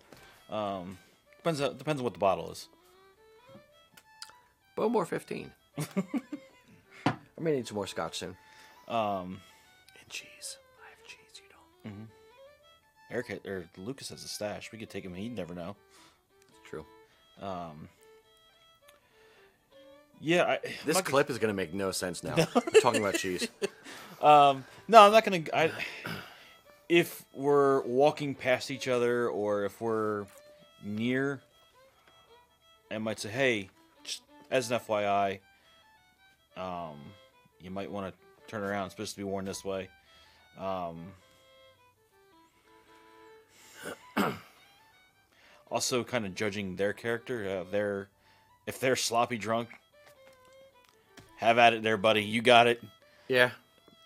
Um, depends. On, depends on what the bottle is. Bowmore 15. I may need some more scotch soon. Um, And cheese. I have cheese, you don't. Mm-hmm. Eric had- or Lucas has a stash. We could take him. He'd never know. It's true. Um, yeah. I, This I'm not clip is going to make no sense now. We're talking about cheese. gonna- um, no, I'm not gonna. I, if we're walking past each other, or if we're near, I might say, "Hey, just as an FYI, um, you might want to turn around. It's supposed to be worn this way." Um, also, kind of judging their character. Uh, their if they're sloppy drunk, have at it, there, buddy. You got it. Yeah.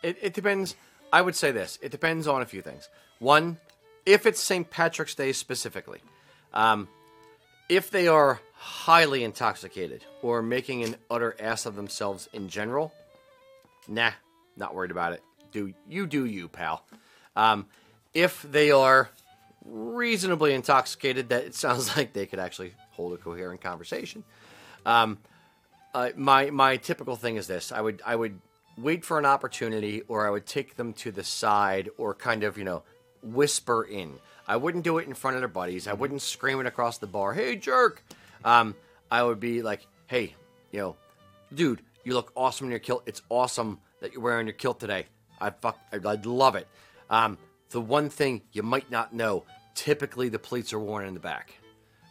It, it depends. I would say this. It depends on a few things. One, if it's St. Patrick's Day specifically, um, if they are highly intoxicated or making an utter ass of themselves in general, nah, not worried about it. Do you do you, pal? Um, if they are reasonably intoxicated, that it sounds like they could actually hold a coherent conversation. Um, uh, my my typical thing is this: I would I would wait for an opportunity, or I would take them to the side, or kind of you know whisper in. I wouldn't do it in front of their buddies. I wouldn't scream it across the bar. Hey, jerk! Um, I would be like, hey, you know, dude, you look awesome in your kilt. It's awesome that you're wearing your kilt today. I fuck, I'd, I'd love it. Um, the one thing you might not know, typically the pleats are worn in the back.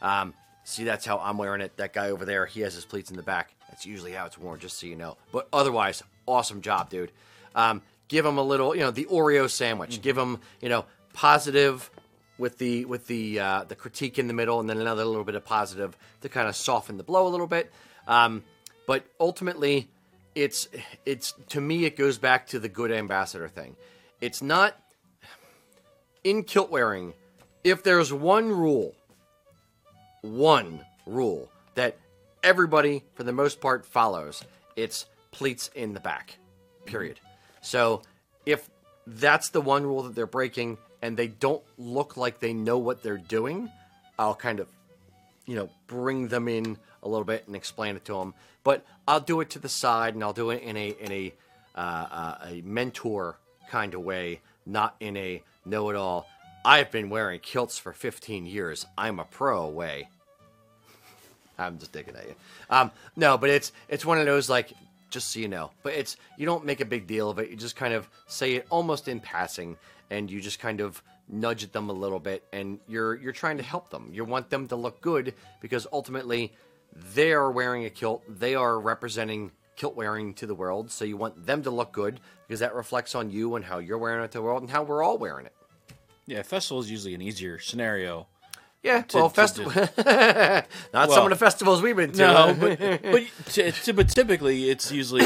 Um, see, that's how I'm wearing it. That guy over there, he has his pleats in the back. That's usually how it's worn, just so you know. But otherwise, awesome job, dude. Um, give him a little, you know, the Oreo sandwich. Give him, you know, positive with the with the uh, the critique in the middle, and then another little bit of positive to kind of soften the blow a little bit. Um, but ultimately, it's it's to me it goes back to the good ambassador thing. It's not in kilt wearing. If there's one rule, one rule that everybody for the most part follows, it's pleats in the back. Period. So if that's the one rule that they're breaking and they don't look like they know what they're doing, I'll kind of you know, bring them in a little bit and explain it to them. But I'll do it to the side, and I'll do it in a in a uh, uh, a mentor kind of way, not in a know-it-all. I've been wearing kilts for 15 years. I'm a pro way. I'm just digging at you. Um, no, but it's it's one of those like just so you know. But it's you don't make a big deal of it. You just kind of say it almost in passing, and you just kind of nudge at them a little bit, and you're you're trying to help them. You want them to look good because ultimately they are wearing a kilt. They are representing kilt wearing to the world. So you want them to look good because that reflects on you and how you're wearing it to the world and how we're all wearing it. Yeah, festival is usually an easier scenario. Yeah, To- well, festival. Not some of the festivals we've been to. No, but but, but typically it's usually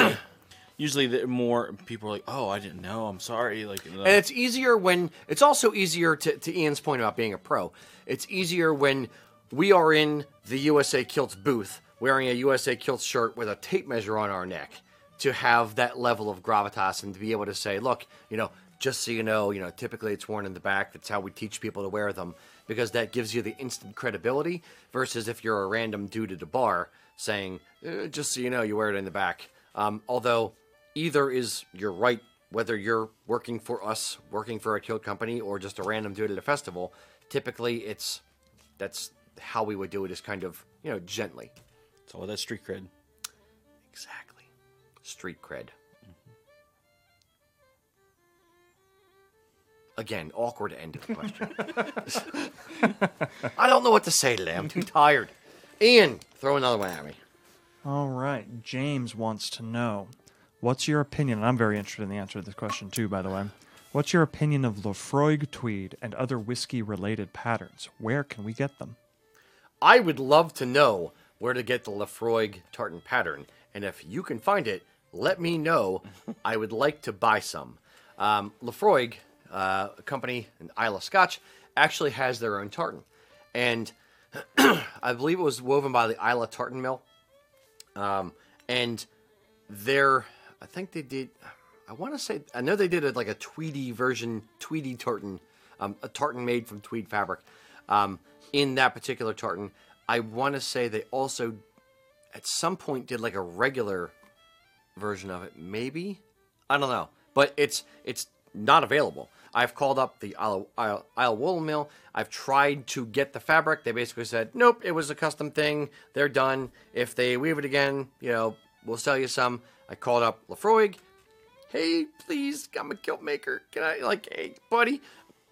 usually the more people are like, oh, I didn't know. I'm sorry. Like, uh, And it's easier when it's also easier to, to Ian's point about being a pro. It's easier when we are in the USA Kilts booth wearing a USA Kilts shirt with a tape measure on our neck to have that level of gravitas and to be able to say, look, you know, just so you know, you know, typically it's worn in the back. That's how we teach people to wear them because that gives you the instant credibility versus if you're a random dude at a bar saying, eh, just so you know, you wear it in the back. Um, although either is you're right whether you're working for us working for a kilt company or just a random dude at a festival typically it's that's how we would do it is kind of you know gently. It's all that street cred. exactly. Street cred. Mm-hmm. Again awkward end of the question. I don't know what to say today. I'm too tired. Ian throw another one at me. All right. James wants to know what's your opinion? And I'm very interested in the answer to this question, too, by the way. What's your opinion of Laphroaig tweed and other whiskey related patterns? Where can we get them? I would love to know where to get the Laphroaig tartan pattern, and if you can find it, let me know. I would like to buy some. Um, Laphroaig, uh, a company in Isle of Scotch, actually has their own tartan, and I believe it was woven by the Islay Tartan Mill. Um, and they're, I think they did. I want to say, I know they did it like a tweedy version, tweedy tartan, um, a tartan made from tweed fabric. Um, in that particular tartan, I want to say they also, at some point, did like a regular version of it. Maybe I don't know, but it's it's not available. I've called up the Isle, Isle, Isle Wool Mill. I've tried to get the fabric. They basically said, nope, it was a custom thing. They're done. If they weave it again, you know, we'll sell you some. I called up Laphroaig. Hey, please, I'm a kilt maker. Can I, like, hey, buddy?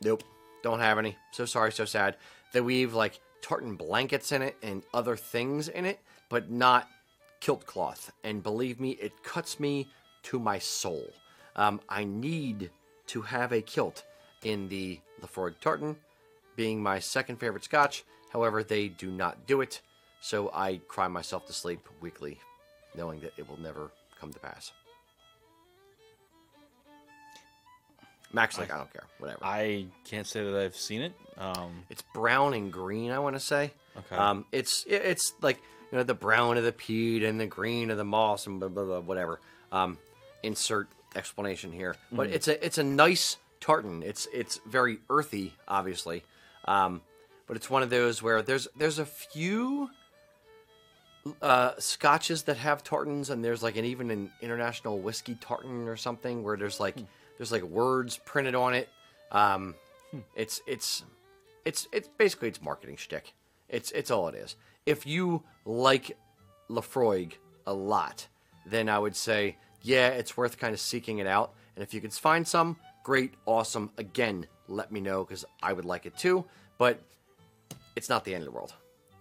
Nope, don't have any. So sorry, so sad. They weave, like, tartan blankets in it and other things in it, but not kilt cloth. And believe me, it cuts me to my soul. Um, I need to have a kilt in the Laphroaig tartan, being my second favorite scotch. However, they do not do it, so I cry myself to sleep weekly, knowing that it will never come to pass. Max, like, I don't care, whatever. I can't say that I've seen it. Um, It's brown and green, I want to say. Okay. Um, it's it- it's like you know the brown of the peat and the green of the moss and blah blah, blah whatever. Um, insert explanation here, Mm-hmm. but it's a it's a nice tartan. It's it's very earthy, obviously, um, but it's one of those where there's there's a few uh, scotches that have tartans, and there's like an even an international whiskey tartan or something where there's like there's like words printed on it. Um, It's it's it's it's basically it's marketing shtick. It's it's all it is. If you like Laphroaig a lot, then I would say yeah, it's worth kind of seeking it out. And if you can find some, great, awesome. Again, let me know because I would like it too. But it's not the end of the world.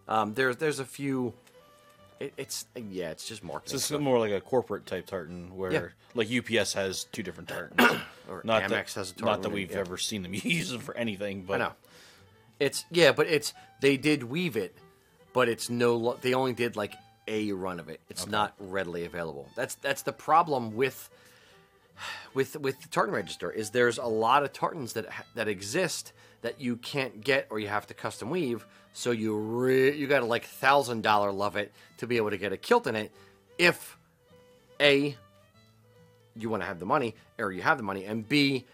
Um, there's there's a few. It, it's yeah, it's just marketing. Is stuff. more like a corporate type tartan where Yeah. like UPS has two different tartans. Or not Amex that, has a Not tartan, that we've yeah. ever seen them use them for anything, but I know. It's yeah, but it's they did weave it, but it's no. lo- They only did like a run of it. It's not readily available. That's that's the problem with with with the tartan register is there's a lot of tartans that that exist that you can't get or you have to custom weave. So you re- you got to like thousand dollar love it to be able to get a kilt in it. If a you want to have the money or you have the money, and b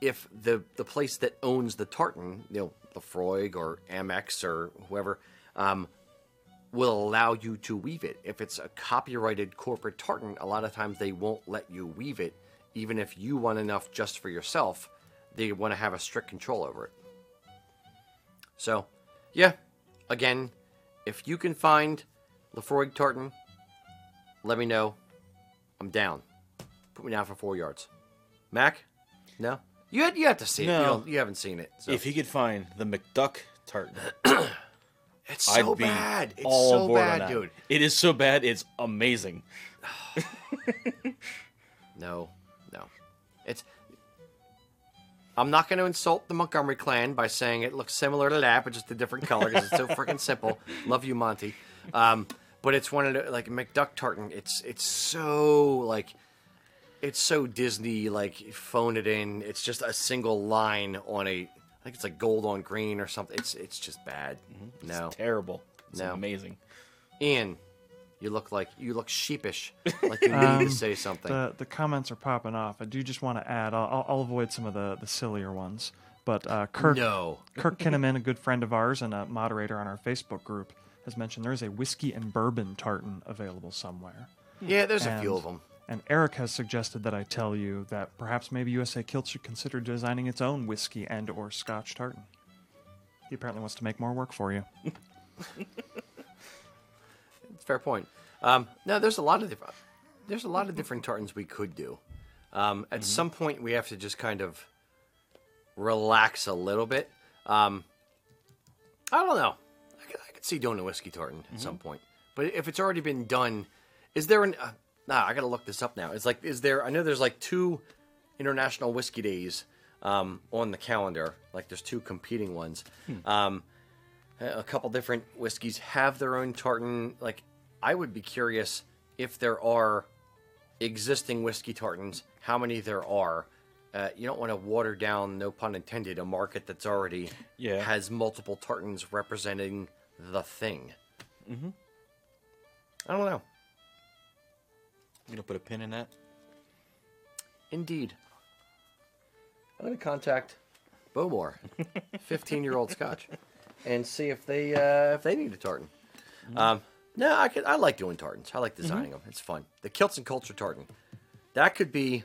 if the the place that owns the tartan, you know, Laphroaig or Amex or whoever, um, will allow you to weave it. If it's a copyrighted corporate tartan, a lot of times they won't let you weave it, even if you want enough just for yourself. They want to have a strict control over it. So, yeah, again, if you can find Laphroaig tartan, let me know. I'm down. Put me down for four yards. Mac, no. You had you have to see it. You, No. you haven't seen it. So. if he could find the McDuck tartan, it's so I'd bad. It's all so on board on bad, dude. It is so bad, it's amazing. No, I'm not going to insult the Montgomery clan by saying it looks similar to that, but just a different color because it's so freaking simple. Love you, Monty. Um, but it's one of the like McDuck tartan. It's it's so like it's so Disney like phone it in. It's just a single line on a. I think it's like gold on green or something. It's it's just bad. No, Terrible. It's No. amazing. Ian, you look like you look sheepish, like you need Um, to say something. The the comments are popping off. I do just want to add. I'll, I'll- avoid some of the the sillier ones. But uh, Kirk no. Kirk Kinnaman, a good friend of ours and a moderator on our Facebook group, has mentioned there is a whiskey and bourbon tartan available somewhere. Yeah, there's a few of them. And Eric has suggested that I tell you that perhaps maybe USA Kilt should consider designing its own whiskey and or Scotch tartan. He apparently wants to make more work for you. Fair point. Um, no, there's a lot of different. There's a lot of different tartans we could do. Um, at some point, we have to just kind of relax a little bit. Um, I don't know. I could, I could see doing a whiskey tartan at some point, but if it's already been done, is there an? Uh, nah, I gotta look this up now. It's like, is there? I know there's like two international whiskey days um, on the calendar. Like there's two competing ones. Um, a couple different whiskeys have their own tartan. Like, I would be curious if there are existing whiskey tartans, how many there are. Uh, you don't want to water down, no pun intended, a market that's already Yeah. has multiple tartans representing the thing. Mm-hmm. I don't know. You gonna put a pin in that? Indeed. I'm to contact Bowmore, 15 year old Scotch, and see if they uh, if they need a tartan. Um, no, I could. I like doing tartans. I like designing them. It's fun. The kilts and culture tartan. That could be.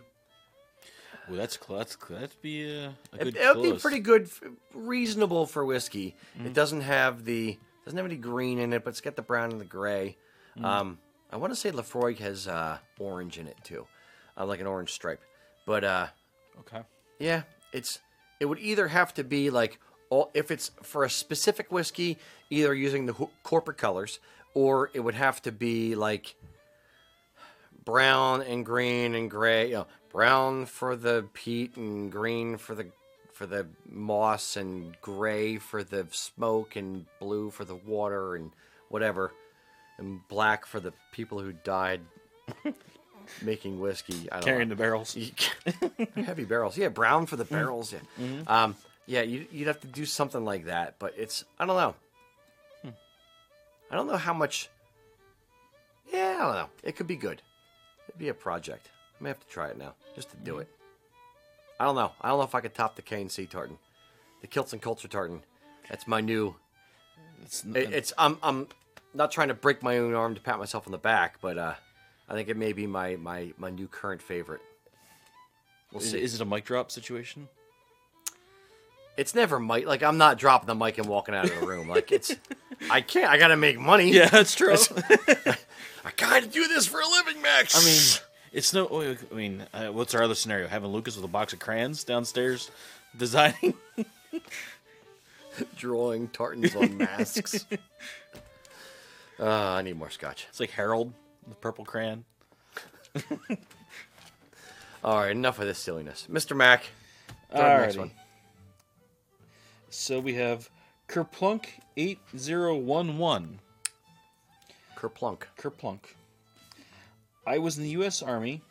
Well, that's cl- that's cl- that'd be a, a good. it would be close. pretty good, f- reasonable for whiskey. It doesn't have the doesn't have any green in it, but it's got the brown and the gray. Um, I want to say Laphroaig has uh, orange in it too, uh, like an orange stripe. But uh, Okay. Yeah, it's it would either have to be like all if it's for a specific whiskey, either using the ho- corporate colors, or it would have to be like brown and green and gray. You know, brown for the peat and green for the for the moss and gray for the smoke and blue for the water and whatever, and black for the people who died making whiskey. I don't Carrying know. the barrels. heavy barrels. Yeah, brown for the barrels. Yeah, um, yeah. You, you'd have to do something like that, but it's I don't know. Hmm. I don't know how much. Yeah, I don't know. It could be good. It'd be a project. I may have to try it now just to do mm-hmm. it. I don't know. I don't know if I could top the K and C tartan, the kilts and culture tartan. That's my new. It's, It, uh, it's I'm I'm not trying to break my own arm to pat myself on the back, but uh, I think it may be my my my new current favorite. We'll is, see. is it a mic drop situation? It's never mic. Like I'm not dropping the mic and walking out of the room. Like it's. I can't. I gotta make money. Yeah, that's true. I gotta do this for a living, Max. I mean, it's no. I mean, uh, what's our other scenario? Having Lucas with a box of crayons downstairs, designing. drawing tartans on masks. uh, I need more scotch. It's like Harold, the purple crayon. All right, enough of this silliness, Mr. Mac. Throw the next Alrighty. one. So we have Kerplunk eight zero one one. Kerplunk. Kerplunk. I was in the U.S. Army,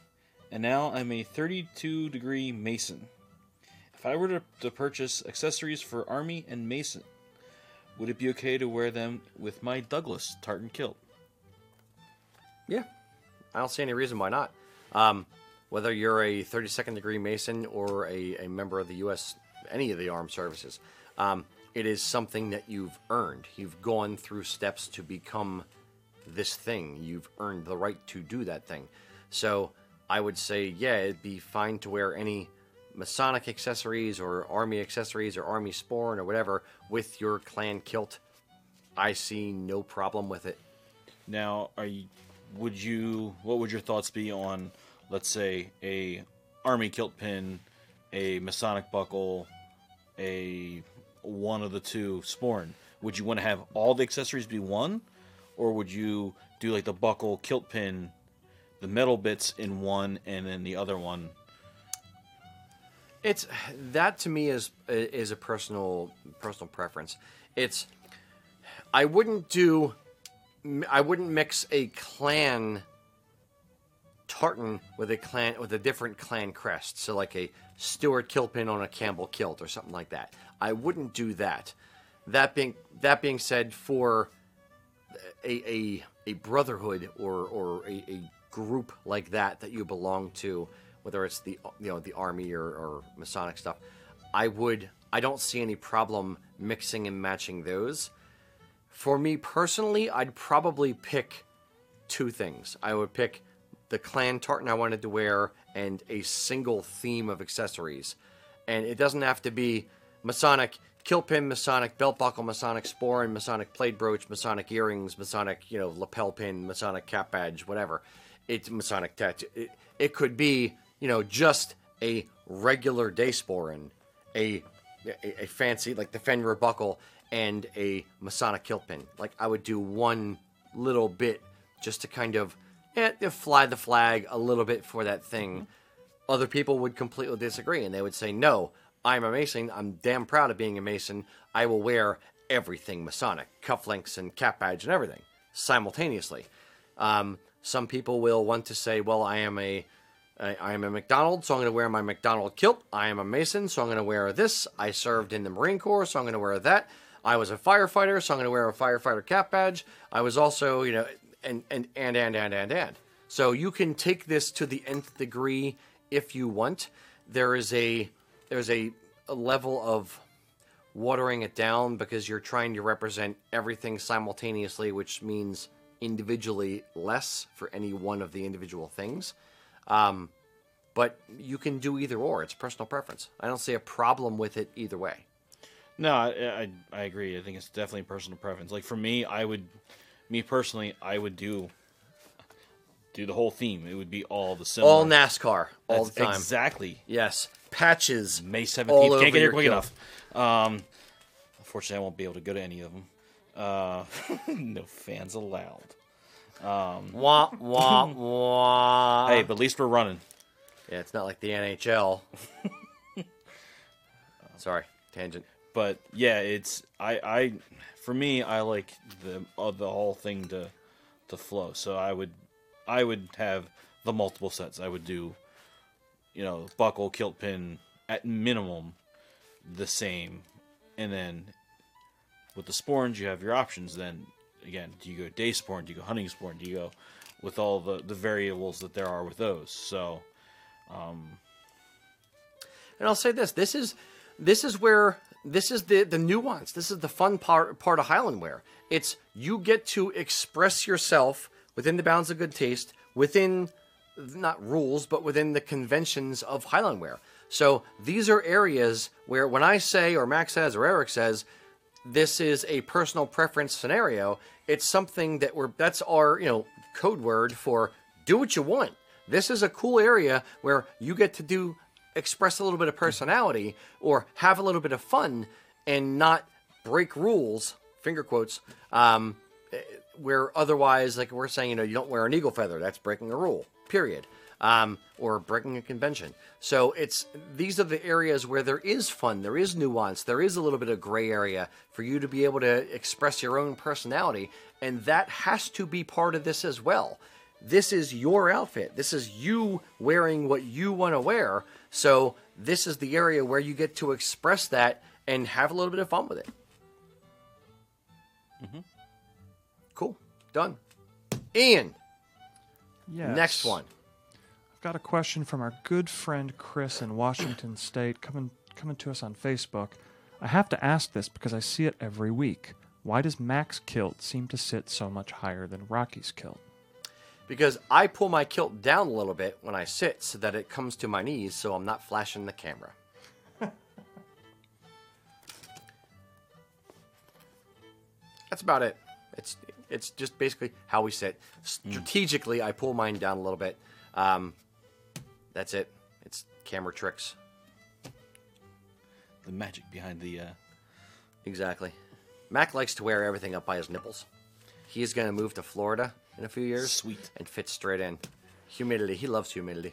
and now I'm a 32 degree Mason. If I were to, to purchase accessories for Army and Mason, would it be okay to wear them with my Douglas tartan kilt? Yeah, I don't see any reason why not. Um, whether you're a 32nd degree Mason or a, a member of the U.S., any of the armed services, um, it is something that you've earned. You've gone through steps to become this thing. You've earned the right to do that thing. So I would say, yeah, it'd be fine to wear any Masonic accessories or Army accessories or Army Sporran or whatever with your clan kilt. I see no problem with it. Now, are you? Would you? What would your thoughts be on, let's say, a army kilt pin, a Masonic buckle, a one of the two sporran? Would you want to have all the accessories be one, or would you do like the buckle, kilt pin, the metal bits in one, and then the other one? It's that to me is is a personal personal preference. It's I wouldn't do I wouldn't mix a clan tartan with a clan with a different clan crest. So like a Stewart kilt pin on a Campbell kilt or something like that. I wouldn't do that. That being that being said, for a a, a brotherhood or or a, a group like that that you belong to, whether it's the you know the army or, or Masonic stuff, I would I don't see any problem mixing and matching those. For me personally, I'd probably pick two things. I would pick the clan tartan I wanted to wear and a single theme of accessories. And it doesn't have to be Masonic kill pin, Masonic belt buckle, Masonic sporran, Masonic plaid brooch, Masonic earrings, Masonic, you know, lapel pin, Masonic cap badge, whatever. It's Masonic tattoo. It, it could be, you know, just a regular day sporran, a, a, a fancy, like the Fenrir buckle, and a Masonic kilt pin. Like, I would do one little bit just to kind of eh, fly the flag a little bit for that thing. Other people would completely disagree and they would say, No, I'm a Mason. I'm damn proud of being a Mason. I will wear everything Masonic, cufflinks and cap badge and everything simultaneously. Um, some people will want to say, Well, I am a I, I am a McDonald, so I'm going to wear my McDonald kilt. I am a Mason, so I'm going to wear this. I served in the Marine Corps, so I'm going to wear that. I was a firefighter, so I'm going to wear a firefighter cap badge. I was also, you know, and and and and and and and. So you can take this to the nth degree if you want. There is a there's a, a level of watering it down because you're trying to represent everything simultaneously, which means individually less for any one of the individual things. Um, but you can do either or. It's personal preference. I don't see a problem with it either way. No, I, I I agree. I think it's definitely personal preference. Like for me, I would, me personally, I would do do the whole theme. It would be all the similar. All NASCAR, all That's the time. Exactly. Yes, patches. May all seventeenth. over Can't get here your quick kilt. enough. Um, unfortunately, I won't be able to go to any of them. Uh, no fans allowed. Wah wah wah. hey, but at least we're running. yeah, it's not like the NHL. Sorry, tangent. But yeah, it's I I for me I like the uh, the whole thing to to flow. So I would I would have the multiple sets. I would do you know buckle, kilt pin at minimum the same, and then with the sporrans you have your options. Then again, do you go day sporran? Do you go hunting sporran? Do you go with all the the variables that there are with those? So And I'll say this: this is this is where this is the the nuance. This is the fun part part of Highland wear. It's you get to express yourself within the bounds of good taste, within not rules, but within the conventions of Highland wear. So these are areas where when I say, or Max says, or Eric says, this is a personal preference scenario, it's something that we're that's our you know code word for do what you want. This is a cool area where you get to do express a little bit of personality or have a little bit of fun and not break rules finger quotes um, eh, where otherwise like we're saying you know you don't wear an eagle feather that's breaking a rule period um, or breaking a convention. So it's these are the areas where there is fun there is nuance there is a little bit of gray area for you to be able to express your own personality and that has to be part of this as well this is your outfit. This is you wearing what you want to wear. So this is the area where you get to express that and have a little bit of fun with it. Mm-hmm. Cool. Done. Ian, Yes. next one. I've got a question from our good friend Chris in Washington State coming coming to us on Facebook. I have to ask this because I see it every week. Why does Mac's kilt seem to sit so much higher than Rocky's kilt? Because I pull my kilt down a little bit when I sit so that it comes to my knees so I'm not flashing the camera. That's about it. It's it's just basically how we sit. Strategically, I pull mine down a little bit. Um, that's it. It's camera tricks. The magic behind the. Uh, Exactly. Mac likes to wear everything up by his nipples. He is going to move to Florida in a few years. Sweet. And fits straight in. Humidity. He loves humidity.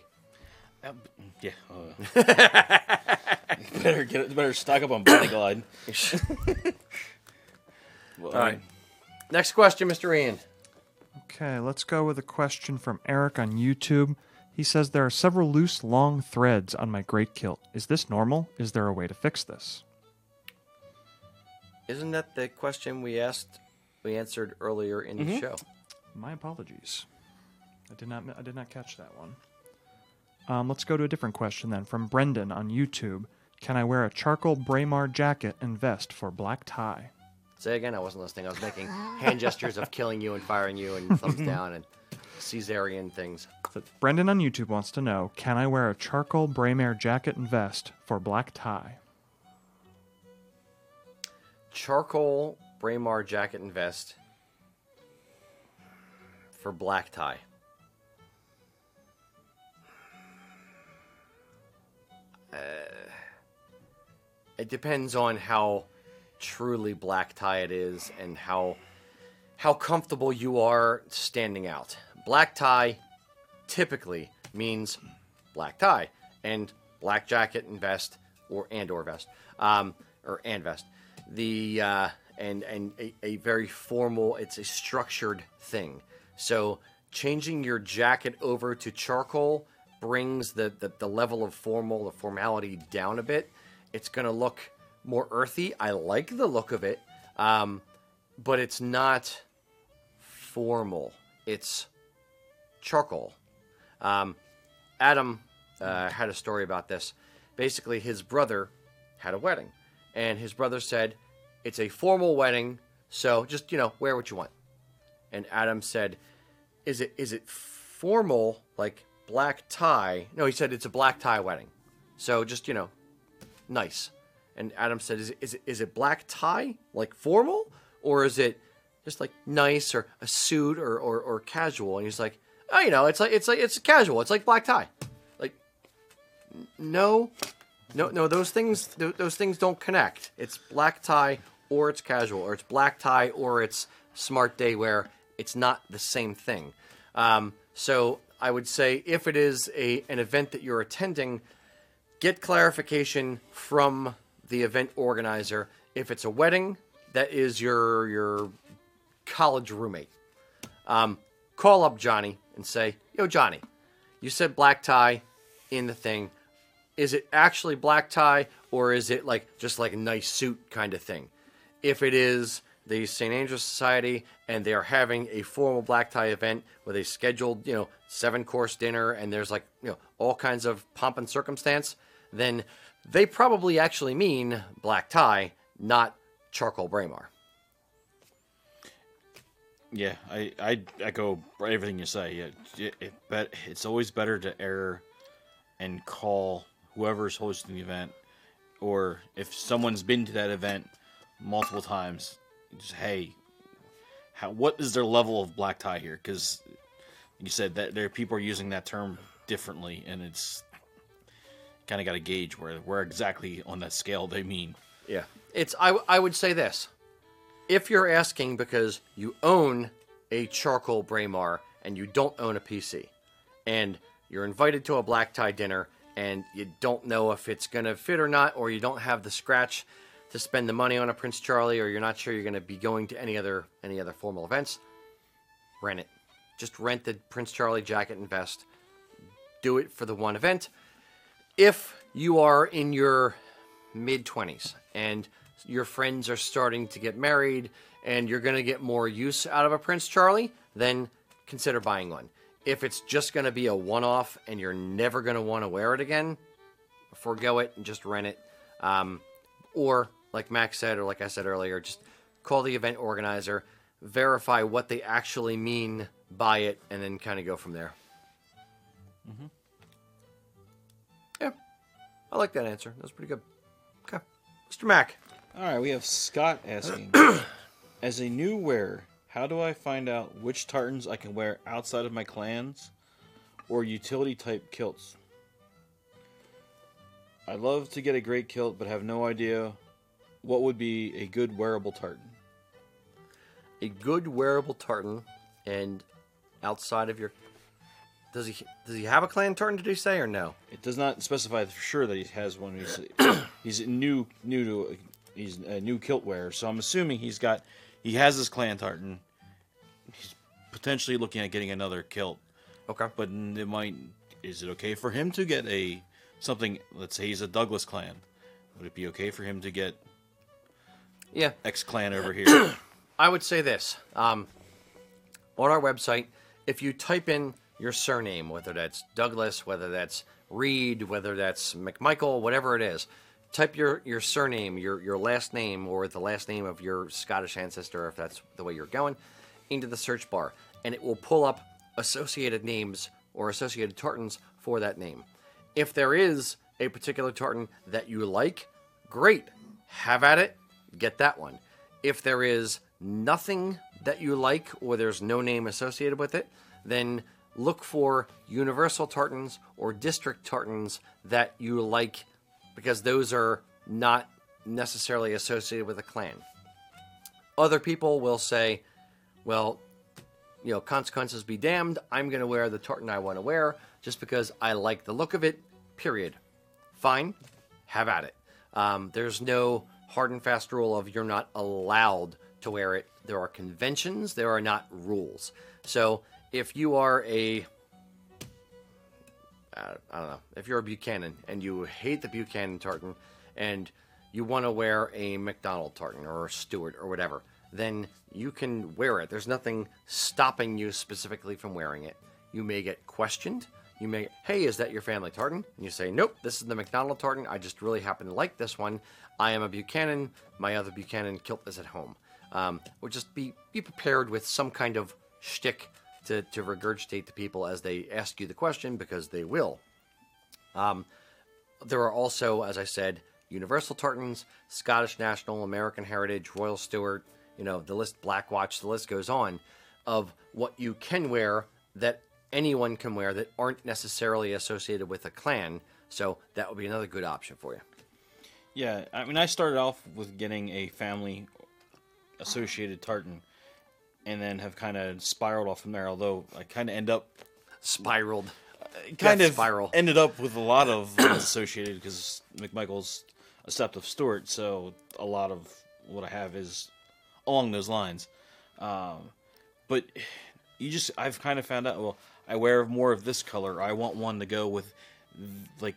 uh, yeah. Uh, better get better stock up on Body Glide. well, All right. Next question, Mr. Ian. Okay, let's go with a question from Eric on YouTube. He says there are several loose long threads on my great kilt. Is this normal? Is there a way to fix this? Isn't that the question we asked, we answered earlier in the show? My apologies. I did not I did not catch that one. Um, let's go to a different question then from Brendan on YouTube. Can I wear a charcoal Braemar jacket and vest for black tie? Say again, I wasn't listening. I was making hand gestures of killing you and firing you and thumbs down and Caesarian things. So Brendan on YouTube wants to know Can I wear a charcoal Braemar jacket and vest for black tie? Charcoal Braemar jacket and vest for black tie. Uh, it depends on how truly black tie it is and how how comfortable you are standing out. Black tie typically means black tie and black jacket and vest or and or vest um, or and vest the uh, and and a, a very formal it's a structured thing so changing your jacket over to charcoal brings the, the, the level of formal the formality down a bit it's going to look more earthy i like the look of it um, but it's not formal it's charcoal um, Adam uh, had a story about this. Basically, his brother had a wedding, and his brother said, "It's a formal wedding, so just you know wear what you want." And Adam said, "Is it is it formal like black tie?" No, he said it's a black tie wedding, so just you know, nice. And Adam said, "Is it is it, is it black tie like formal, or is it just like nice or a suit or, or, or casual?" And he's like, "Oh, you know, it's like it's like it's casual. It's like black tie." Like, no, no, no. Those things th- those things don't connect. It's black tie or it's casual, or it's black tie or it's smart day wear. It's not the same thing. Um, so I would say if it is a an event that you're attending, get clarification from the event organizer. If it's a wedding, that is your your college roommate. Um, call up Johnny and say, "Yo, Johnny, you said black tie in the thing. Is it actually black tie or is it like just like a nice suit kind of thing? If it is the St. Andrews Society and they are having a formal black tie event with a scheduled, you know, seven course dinner and there's like, you know, all kinds of pomp and circumstance, then they probably actually mean black tie, not charcoal Braemar. Yeah, I I echo everything you say. Yeah, it, it, but it's always better to err and call whoever's hosting the event, or if someone's been to that event multiple times, just hey, how what is their level of black tie here? Because you said that there people are using that term differently, and it's kind of got to gauge where where exactly on that scale they mean. Yeah. It's I I would say this. If you're asking because you own a charcoal Braemar and you don't own a PC and you're invited to a black tie dinner and you don't know if it's going to fit or not or you don't have the scratch to spend the money on a Prince Charlie or you're not sure you're going to be going to any other any other formal events, rent it. Just rent the Prince Charlie jacket and vest. Do it for the one event. If you are in your mid 20s and your friends are starting to get married and you're going to get more use out of a Prince Charlie, then consider buying one. If it's just going to be a one off and you're never going to want to wear it again, forego it and just rent it. Um, or, like Max said, or like I said earlier, just call the event organizer, verify what they actually mean by it, and then kind of go from there. Mm-hmm. Yeah, I like that answer. That was pretty good. Okay. Mr. Mack. All right, we have Scott asking, as a new wearer, how do I find out which tartans I can wear outside of my clans or utility type kilts? I love to get a great kilt, but have no idea what would be a good wearable tartan. a good wearable tartan and outside of your does he does he have a clan tartan did he say or no It does not specify for sure that he has one. He's, he's new, new to he's a new kilt wearer, so I'm assuming he's got he has his clan tartan. He's potentially looking at getting another kilt. okay but it might is it okay for him to get a something let's say he's a douglas clan would it be okay for him to get yeah. X clan over here. I would say this um, on our website if you type in your surname whether that's douglas whether that's reed whether that's mcmichael whatever it is type your, your surname your, your last name or the last name of your scottish ancestor if that's the way you're going into the search bar and it will pull up associated names or associated tartans for that name. If there is a particular tartan that you like great. Have at it get that one if there is nothing that you like or there's no name associated with it, then look for universal tartans or district tartans that you like because those are not necessarily associated with a clan. Other people will say, well, you know, consequences be damned. I'm going to wear the tartan I want to wear just because I like the look of it, period. Fine, have at it. Um, there's no hard and fast rule of you're not allowed to wear it. There are conventions, there are not rules. So if you are a, uh, don't know, if you're a Buchanan and you hate the Buchanan tartan and you want to wear a McDonald tartan or a Stewart or whatever, then you can wear it. There's nothing stopping you specifically from wearing it. You may get questioned. You may, hey, is that your family tartan? And you say, nope, this is the McDonald tartan. I just really happen to like this one. I am a Buchanan. My other Buchanan kilt is at home. Um, or just be be prepared with some kind of shtick to, to regurgitate to people as they ask you the question because they will. Um, there are also, as I said, Universal Tartans, Scottish National, American Heritage, Royal Stewart, you know, the list, Black Watch, the list goes on of what you can wear that anyone can wear that aren't necessarily associated with a clan. So that would be another good option for you. yeah i mean i started off with getting a family associated tartan and then have kind of spiraled off from there although i kind of end up Spiraled. kind Death of spiral. ended up with a lot of associated because McMichael's a sept of Stewart, so a lot of what I have is along those lines. Um, but you just I've kind of found out. Well, I wear more of this color. I want one to go with like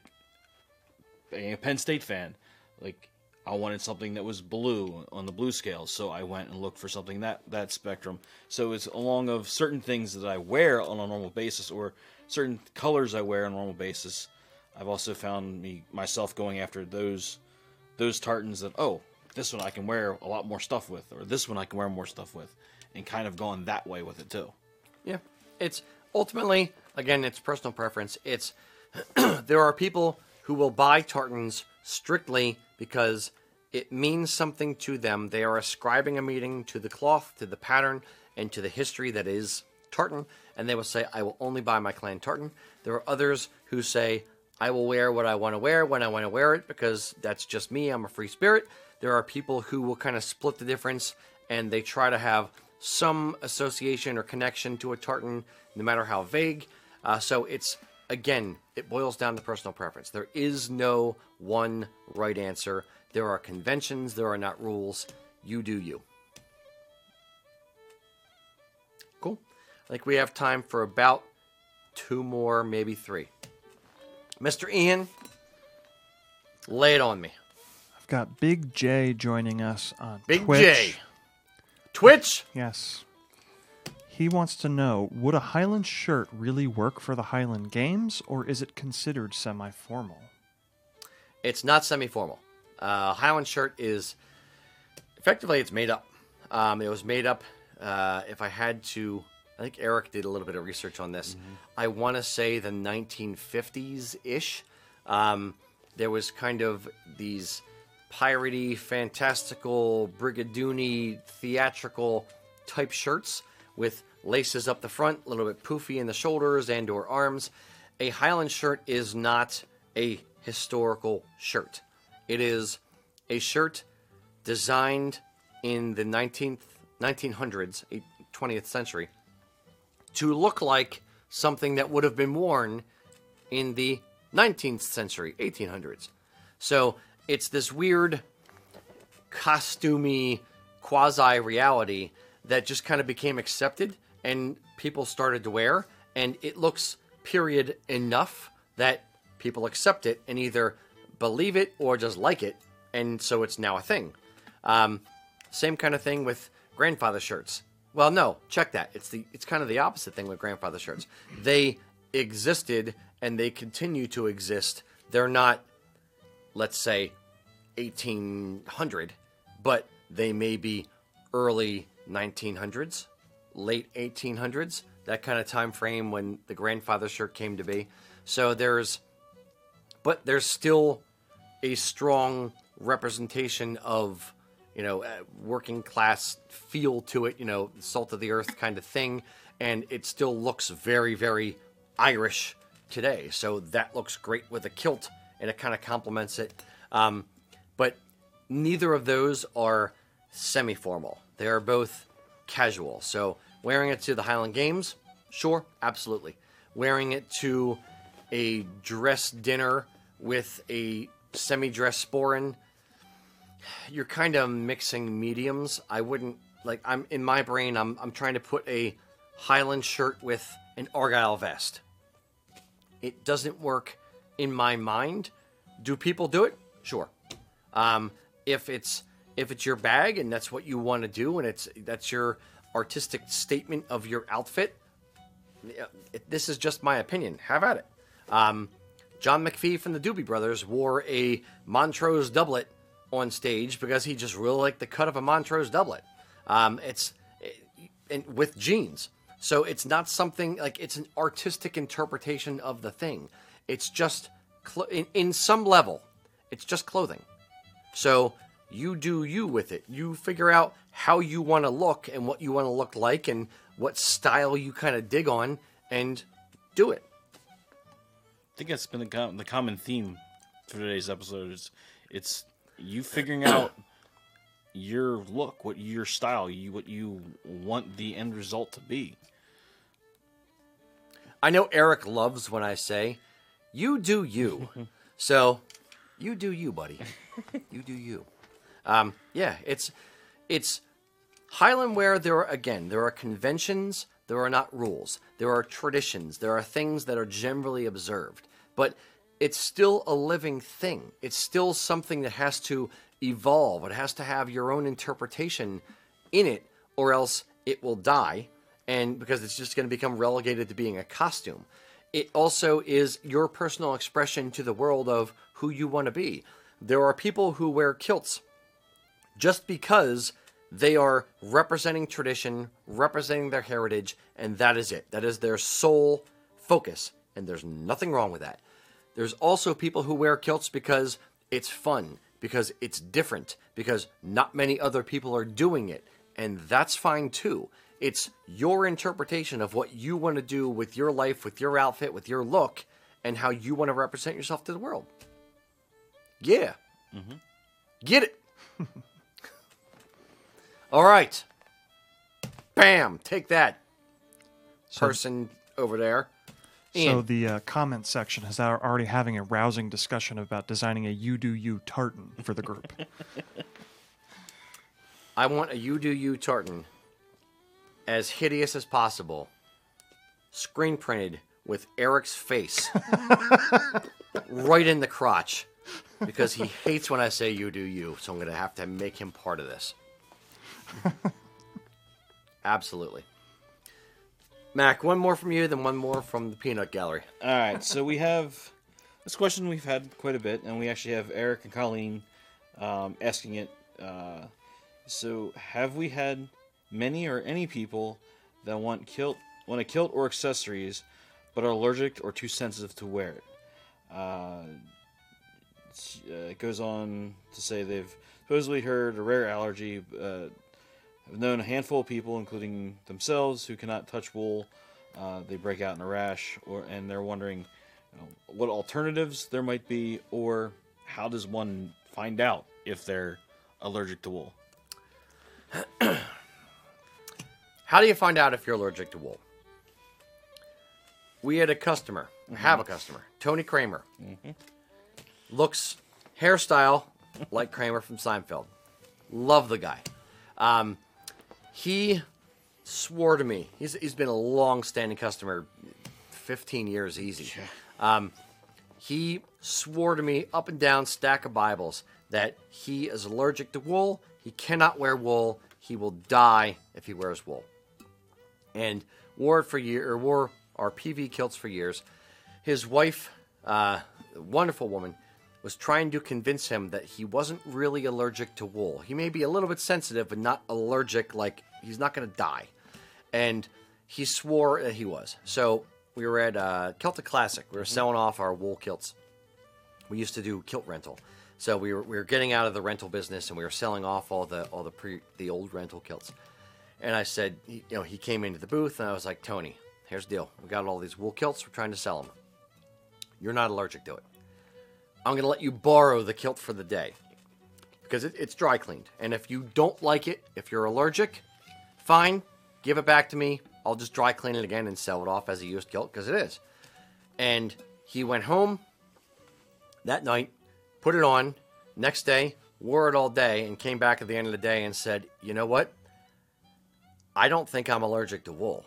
being a Penn State fan. Like I wanted something that was blue on the blue scale, so I went and looked for something that that spectrum. So it's along of certain things that I wear on a normal basis, or certain colors I wear on a normal basis. I've also found me myself going after those those tartans that oh this one I can wear a lot more stuff with, or this one I can wear more stuff with, and kind of going that way with it too. Yeah, it's ultimately again it's personal preference. It's there are people who will buy tartans strictly because it means something to them. They are ascribing a meaning to the cloth, to the pattern, and to the history that is tartan, and they will say, "I will only buy my clan tartan." There are others who say, "I will wear what I want to wear when I want to wear it because that's just me. I'm a free spirit." There are people who will kind of split the difference, and they try to have some association or connection to a tartan, no matter how vague. Uh, so it's again, it boils down to personal preference. There is no one right answer. There are conventions, there are not rules. You do you. Cool. I think we have time for about two more, maybe three. Mr. Ian, lay it on me. I've got Big J joining us on Big Twitch. J. Twitch? Yes. He wants to know Would a Highland shirt really work for the Highland Games, or is it considered semi formal? It's not semi-formal. Uh, Highland shirt is effectively it's made up. Um, it was made up. Uh, if I had to, I think Eric did a little bit of research on this. I want to say the 1950s ish. Um, there was kind of these piratey, fantastical, brigadoony, theatrical type shirts with laces up the front, a little bit poofy in the shoulders and or arms. A Highland shirt is not a historical shirt. It is a shirt designed in the 19th 1900s, eh, 20th century to look like something that would have been worn in the 19th century, 1800s. So it's this weird, costumey, quasi reality that just kind of became accepted and people started to wear. And it looks period enough that people accept it and either believe it or just like it. And so it's now a thing. Um, same kind of thing with grandfather shirts. Well, no, check that. It's the it's kind of the opposite thing with grandfather shirts. They existed and they continue to exist. They're not, let's say, 1800, but they may be early 1900s, late 1800s, that kind of time frame when the grandfather shirt came to be. So there's, but there's still a strong representation of you know, uh, working class feel to it, you know, salt of the earth kind of thing. And it still looks very, very Irish today. So that looks great with a kilt and it kind of complements it. Um, but neither of those are semi formal, they are both casual. So wearing it to the Highland Games, sure, absolutely. Wearing it to a dress dinner with a semi dress sporran you're kind of mixing mediums. I wouldn't like I'm in my brain I'm I'm trying to put a Highland shirt with an Argyle vest. It doesn't work in my mind. Do people do it? Sure. Um, if it's if it's your bag and that's what you want to do and it's that's your artistic statement of your outfit, this is just my opinion. Have at it. Um, John McFee from the Doobie Brothers wore a Montrose doublet on stage because he just really liked the cut of a Montrose doublet. Um, it's and with jeans, so it's not something like it's an artistic interpretation of the thing. It's just cl- in, in some level, it's just clothing. So you do you with it. You figure out how you want to look and what you want to look like and what style you kind of dig on and do it. I think that's been the, com- the common theme for today's episode. Is it's you figuring out your look, what your style, you what you want the end result to be. I know Eric loves when I say, "You do you." so, you do you, buddy. you do you. Um, yeah, it's it's Highland wear. There are again, there are conventions. There are not rules. There are traditions. There are things that are generally observed, but it's still a living thing. It's still something that has to evolve. It has to have your own interpretation in it, or else it will die. And because it's just going to become relegated to being a costume. It also is your personal expression to the world of who you want to be. There are people who wear kilts just because they are representing tradition, representing their heritage, and that is it. That is their sole focus, and there's nothing wrong with that. There's also people who wear kilts because it's fun, because it's different, because not many other people are doing it, and that's fine too. It's your interpretation of what you want to do with your life, with your outfit, with your look, and how you want to represent yourself to the world. Yeah. Get it. All right. Bam. Take that, person over there. So the uh, comment section is already having a rousing discussion about designing a "You Do You" tartan for the group. I want a you do you tartan as hideous as possible, screen printed with Eric's face right in the crotch because he hates when I say you do you, so I'm going to have to make him part of this. Absolutely. Mac, one more from you, then one more from the Peanut Gallery. All right, so we have this question we've had quite a bit, and we actually have Eric and Colleen um, asking it. Uh, so, have we had many or any people that want kilt, want a kilt or accessories, but are allergic or too sensitive to wear it? Uh, uh, it goes on to say they've supposedly heard a rare allergy. Uh, have known a handful of people, including themselves, who cannot touch wool. Uh, they break out in a rash, or and they're wondering you know, what alternatives there might be, or how does one find out if they're allergic to wool? How do you find out if you're allergic to wool? We had a customer, have a customer, Tony Kramer. Looks, hairstyle like Kramer from Seinfeld. Love the guy. Um, he swore to me, he's, he's been a long standing customer, 15 years easy. Um, he swore to me up and down stack of Bibles that he is allergic to wool. He cannot wear wool. He will die if he wears wool. And wore it for year or wore our PV kilts for years. His wife, uh, wonderful woman, was trying to convince him that he wasn't really allergic to wool. He may be a little bit sensitive, but not allergic. Like he's not going to die. And he swore that he was. So we were at uh, Celtic Classic. We were selling off our wool kilts we used to do kilt rental. So we were, we were getting out of the rental business and we were selling off all the all the pre the old rental kilts. And I said, you know, he came into the booth and I was like, Tony, here's the deal. We got all these wool kilts. We're trying to sell them. You're not allergic to it. I'm going to let you borrow the kilt for the day because it, it's dry cleaned. And if you don't like it, if you're allergic, fine, give it back to me. I'll just dry clean it again and sell it off as a used kilt because it is. And he went home that night, put it on. Next day, wore it all day, and came back at the end of the day and said, "You know what? I don't think I'm allergic to wool."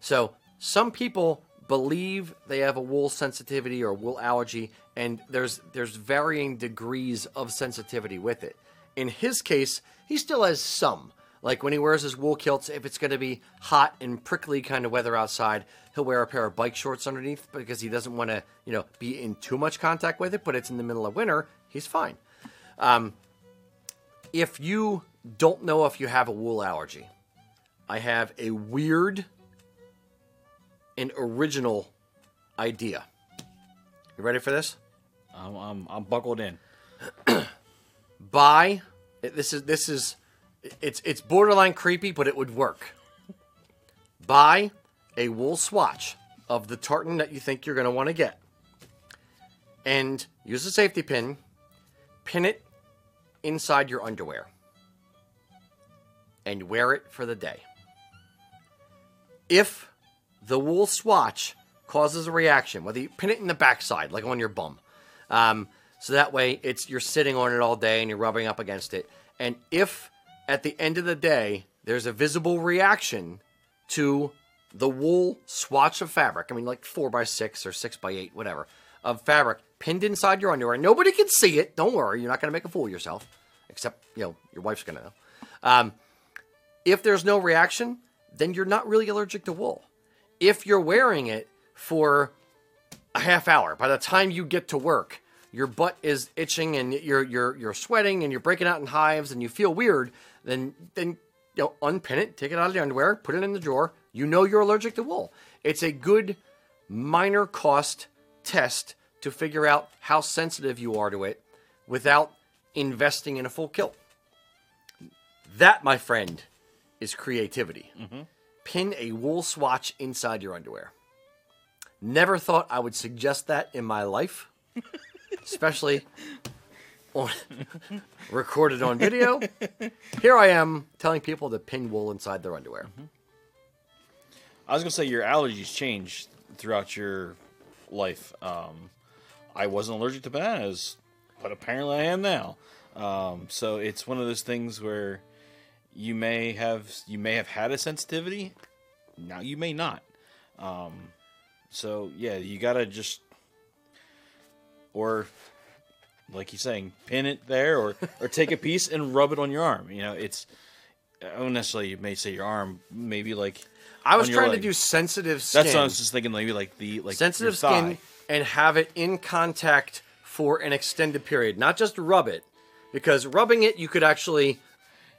So some people believe they have a wool sensitivity or wool allergy, and there's there's varying degrees of sensitivity with it. In his case, he still has some. Like when he wears his wool kilts, if it's going to be hot and prickly kind of weather outside, he'll wear a pair of bike shorts underneath because he doesn't want to, you know, be in too much contact with it. But it's in the middle of winter, he's fine. Um, if you don't know if you have a wool allergy, I have a weird and original idea. You ready for this? I'm, I'm, I'm buckled in. buy this is this is it's it's borderline creepy but it would work buy a wool swatch of the tartan that you think you're going to want to get and use a safety pin pin it inside your underwear and wear it for the day if the wool swatch causes a reaction whether you pin it in the backside like on your bum um, so that way it's you're sitting on it all day and you're rubbing up against it. And if at the end of the day there's a visible reaction to the wool swatch of fabric, I mean like four by six or six by eight, whatever, of fabric pinned inside your underwear, nobody can see it. Don't worry, you're not gonna make a fool of yourself. Except, you know, your wife's gonna know. Um, if there's no reaction, then you're not really allergic to wool. If you're wearing it for a half hour. By the time you get to work, your butt is itching and you're you're you're sweating and you're breaking out in hives and you feel weird. Then then you know unpin it, take it out of the underwear, put it in the drawer. You know you're allergic to wool. It's a good minor cost test to figure out how sensitive you are to it without investing in a full kilt. That, my friend, is creativity. Pin a wool swatch inside your underwear. Never thought I would suggest that in my life, especially on recorded on video. Here I am telling people to pin wool inside their underwear. I was gonna say your allergies change throughout your life. Um, I wasn't allergic to bananas, but apparently I am now. Um, so it's one of those things where you may have you may have had a sensitivity, now you may not. Um, so yeah, you gotta just or like he's saying, pin it there, or or take a piece and rub it on your arm. You know, it's I don't necessarily you may say your arm, maybe like I was trying to do sensitive skin. That's what I was just thinking. Maybe like the like sensitive skin and have it in contact for an extended period, not just rub it, because rubbing it you could actually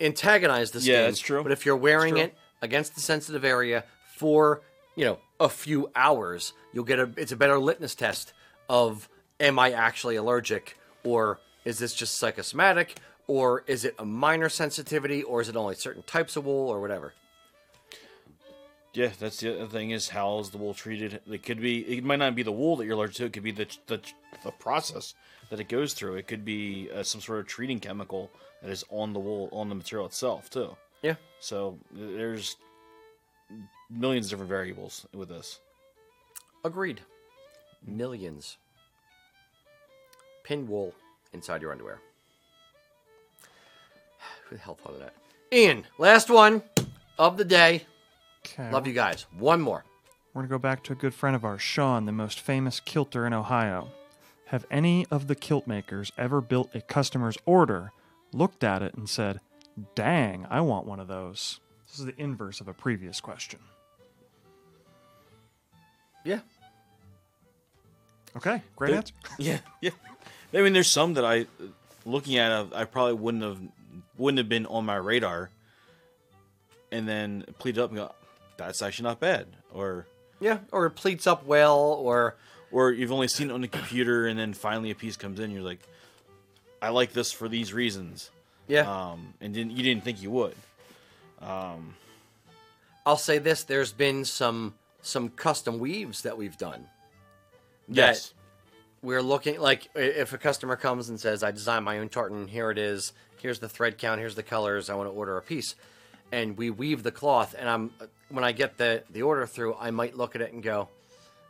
antagonize the skin. Yeah, that's true. But if you're wearing it against the sensitive area for you know a few hours, you'll get a it's a better litmus test of am I actually allergic or is this just psychosomatic or is it a minor sensitivity or is it only certain types of wool or whatever. Yeah, that's the other thing is how is the wool treated? It could be. It might not be the wool that you're allergic to. It could be the the, the process that it goes through. It could be uh, some sort of treating chemical that is on the wool on the material itself too. Yeah. So there's millions of different variables with this. Agreed. Millions. Pin wool inside your underwear. Who the hell thought of that? Ian, last one of the day. Okay. Love you guys. One more. We're going to go back to a good friend of ours, Sean, the most famous kilter in Ohio. Have any of the kilt makers ever built a customer's order, looked at it, and said, Dang, I want one of those? This is the inverse of a previous question. Yeah. Okay, great There- answer. Yeah, yeah. I mean, there's some that I, looking at, uh, I probably wouldn't have, wouldn't have been on my radar. And then plead up and go, that's actually not bad. Or, Yeah. Or it pleats up well, or or you've only seen it on the computer, and then finally a piece comes in, you're like, I like this for these reasons. yeah. Um, and didn't you didn't think you would. I'll say this: there's been some some custom weaves that we've done. Yes. we're looking like if a customer comes and says, "I designed my own tartan. Here it is. Here's the thread count. Here's the colors. I want to order a piece," and we weave the cloth. And I'm when I get the the order through, I might look at it and go,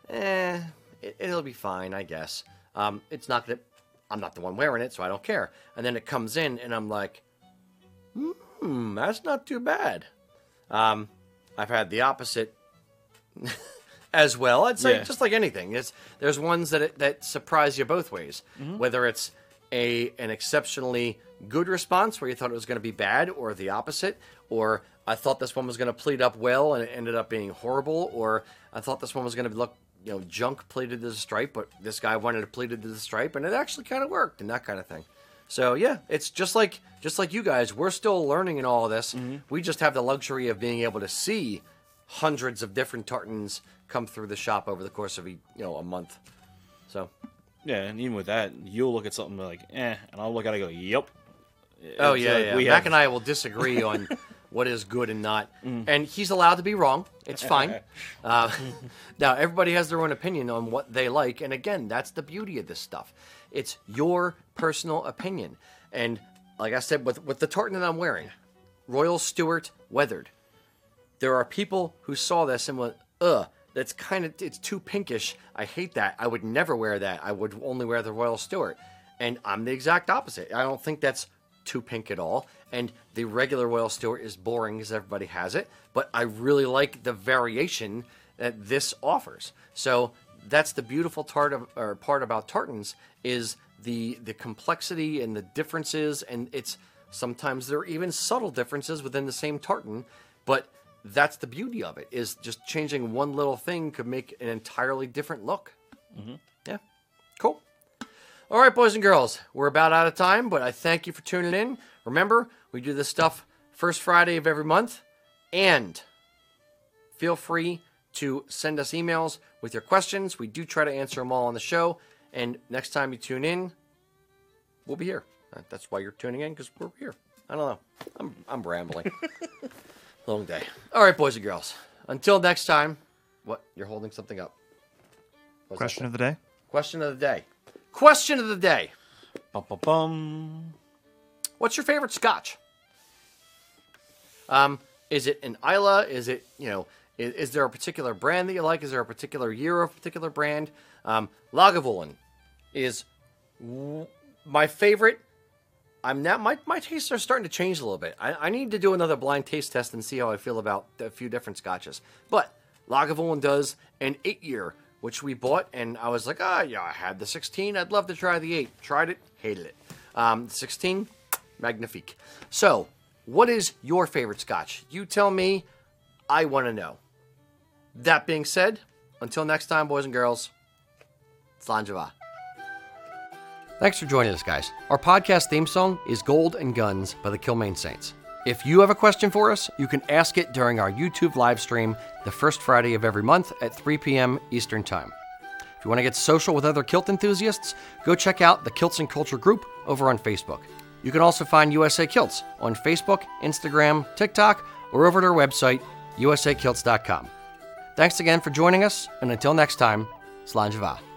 "Eh, it, it'll be fine, I guess." Um, it's not that I'm not the one wearing it, so I don't care. And then it comes in, and I'm like, "Hmm, that's not too bad." Um, I've had the opposite as well. I'd say Yeah. just like anything, it's there's ones that that surprise you both ways. Mm-hmm. Whether it's a an exceptionally good response where you thought it was going to be bad, or the opposite, or I thought this one was going to pleat up well and it ended up being horrible, or I thought this one was going to look you know junk pleated to the stripe, but this guy wanted it pleated to the stripe, and it actually kind of worked, and that kind of thing. So yeah, it's just like just like you guys. We're still learning in all of this. Mm-hmm. We just have the luxury of being able to see hundreds of different tartans come through the shop over the course of a, you know a month. So Yeah, and even with that, you'll look at something like, eh, and I'll look at it and go, yep. oh It's yeah, like yeah. we Mac have- and I will disagree on what is good and not, and he's allowed to be wrong. It's fine. uh, now everybody has their own opinion on what they like, and again, that's the beauty of this stuff. It's your personal opinion, and like I said, with with the tartan that I'm wearing, Royal Stewart weathered. there are people who saw this and went, ugh, that's kind of, it's too pinkish. I hate that. I would never wear that. I would only wear the Royal Stewart. And I'm the exact opposite. I don't think that's too pink at all. And the regular Royal Stewart is boring because everybody has it. But I really like the variation that this offers. So that's the beautiful tart of, or part about tartans is the the complexity and the differences and it's sometimes there are even subtle differences within the same tartan but that's the beauty of it is just changing one little thing could make an entirely different look mm-hmm. Yeah, cool. All right, boys and girls, we're about out of time, but I thank you for tuning in. Remember, we do this stuff first Friday of every month, and feel free to send us emails with your questions. We do try to answer them all on the show, and next time you tune in, we'll be here. Uh, That's why you're tuning in because we're here. I don't know. I'm I'm rambling. Long day. All right, boys and girls. Until next time. What? You're holding something up. What's Question of the day. Question of the day. Question of the day. Bum, bum, bum. What's your favorite scotch? Um, is it an Islay? Is it, you know, is, is there a particular brand that you like? Is there a particular year of a particular brand? Um, Lagavulin is w- my favorite. I'm now my my tastes are starting to change a little bit. I, I need to do another blind taste test and see how I feel about a few different scotches. But Lagavulin does an eight year, which we bought, and I was like, ah, yeah, I had the 16. I'd love to try the eight. Tried it, hated it. Um, 16, magnifique. So, what is your favorite scotch? You tell me. I want to know. That being said, until next time, boys and girls, Slanjava. Thanks for joining us, guys. Our podcast theme song is Gold and Guns by the Kilmaine Saints. If you have a question for us, you can ask it during our YouTube live stream the first Friday of every month at 3 p.m. Eastern Time. If you want to get social with other kilt enthusiasts, go check out the Kilts and Culture group over on Facebook. You can also find USA Kilts on Facebook, Instagram, TikTok, or over at our website, usakilts.com. Thanks again for joining us, and until next time, Slanjava.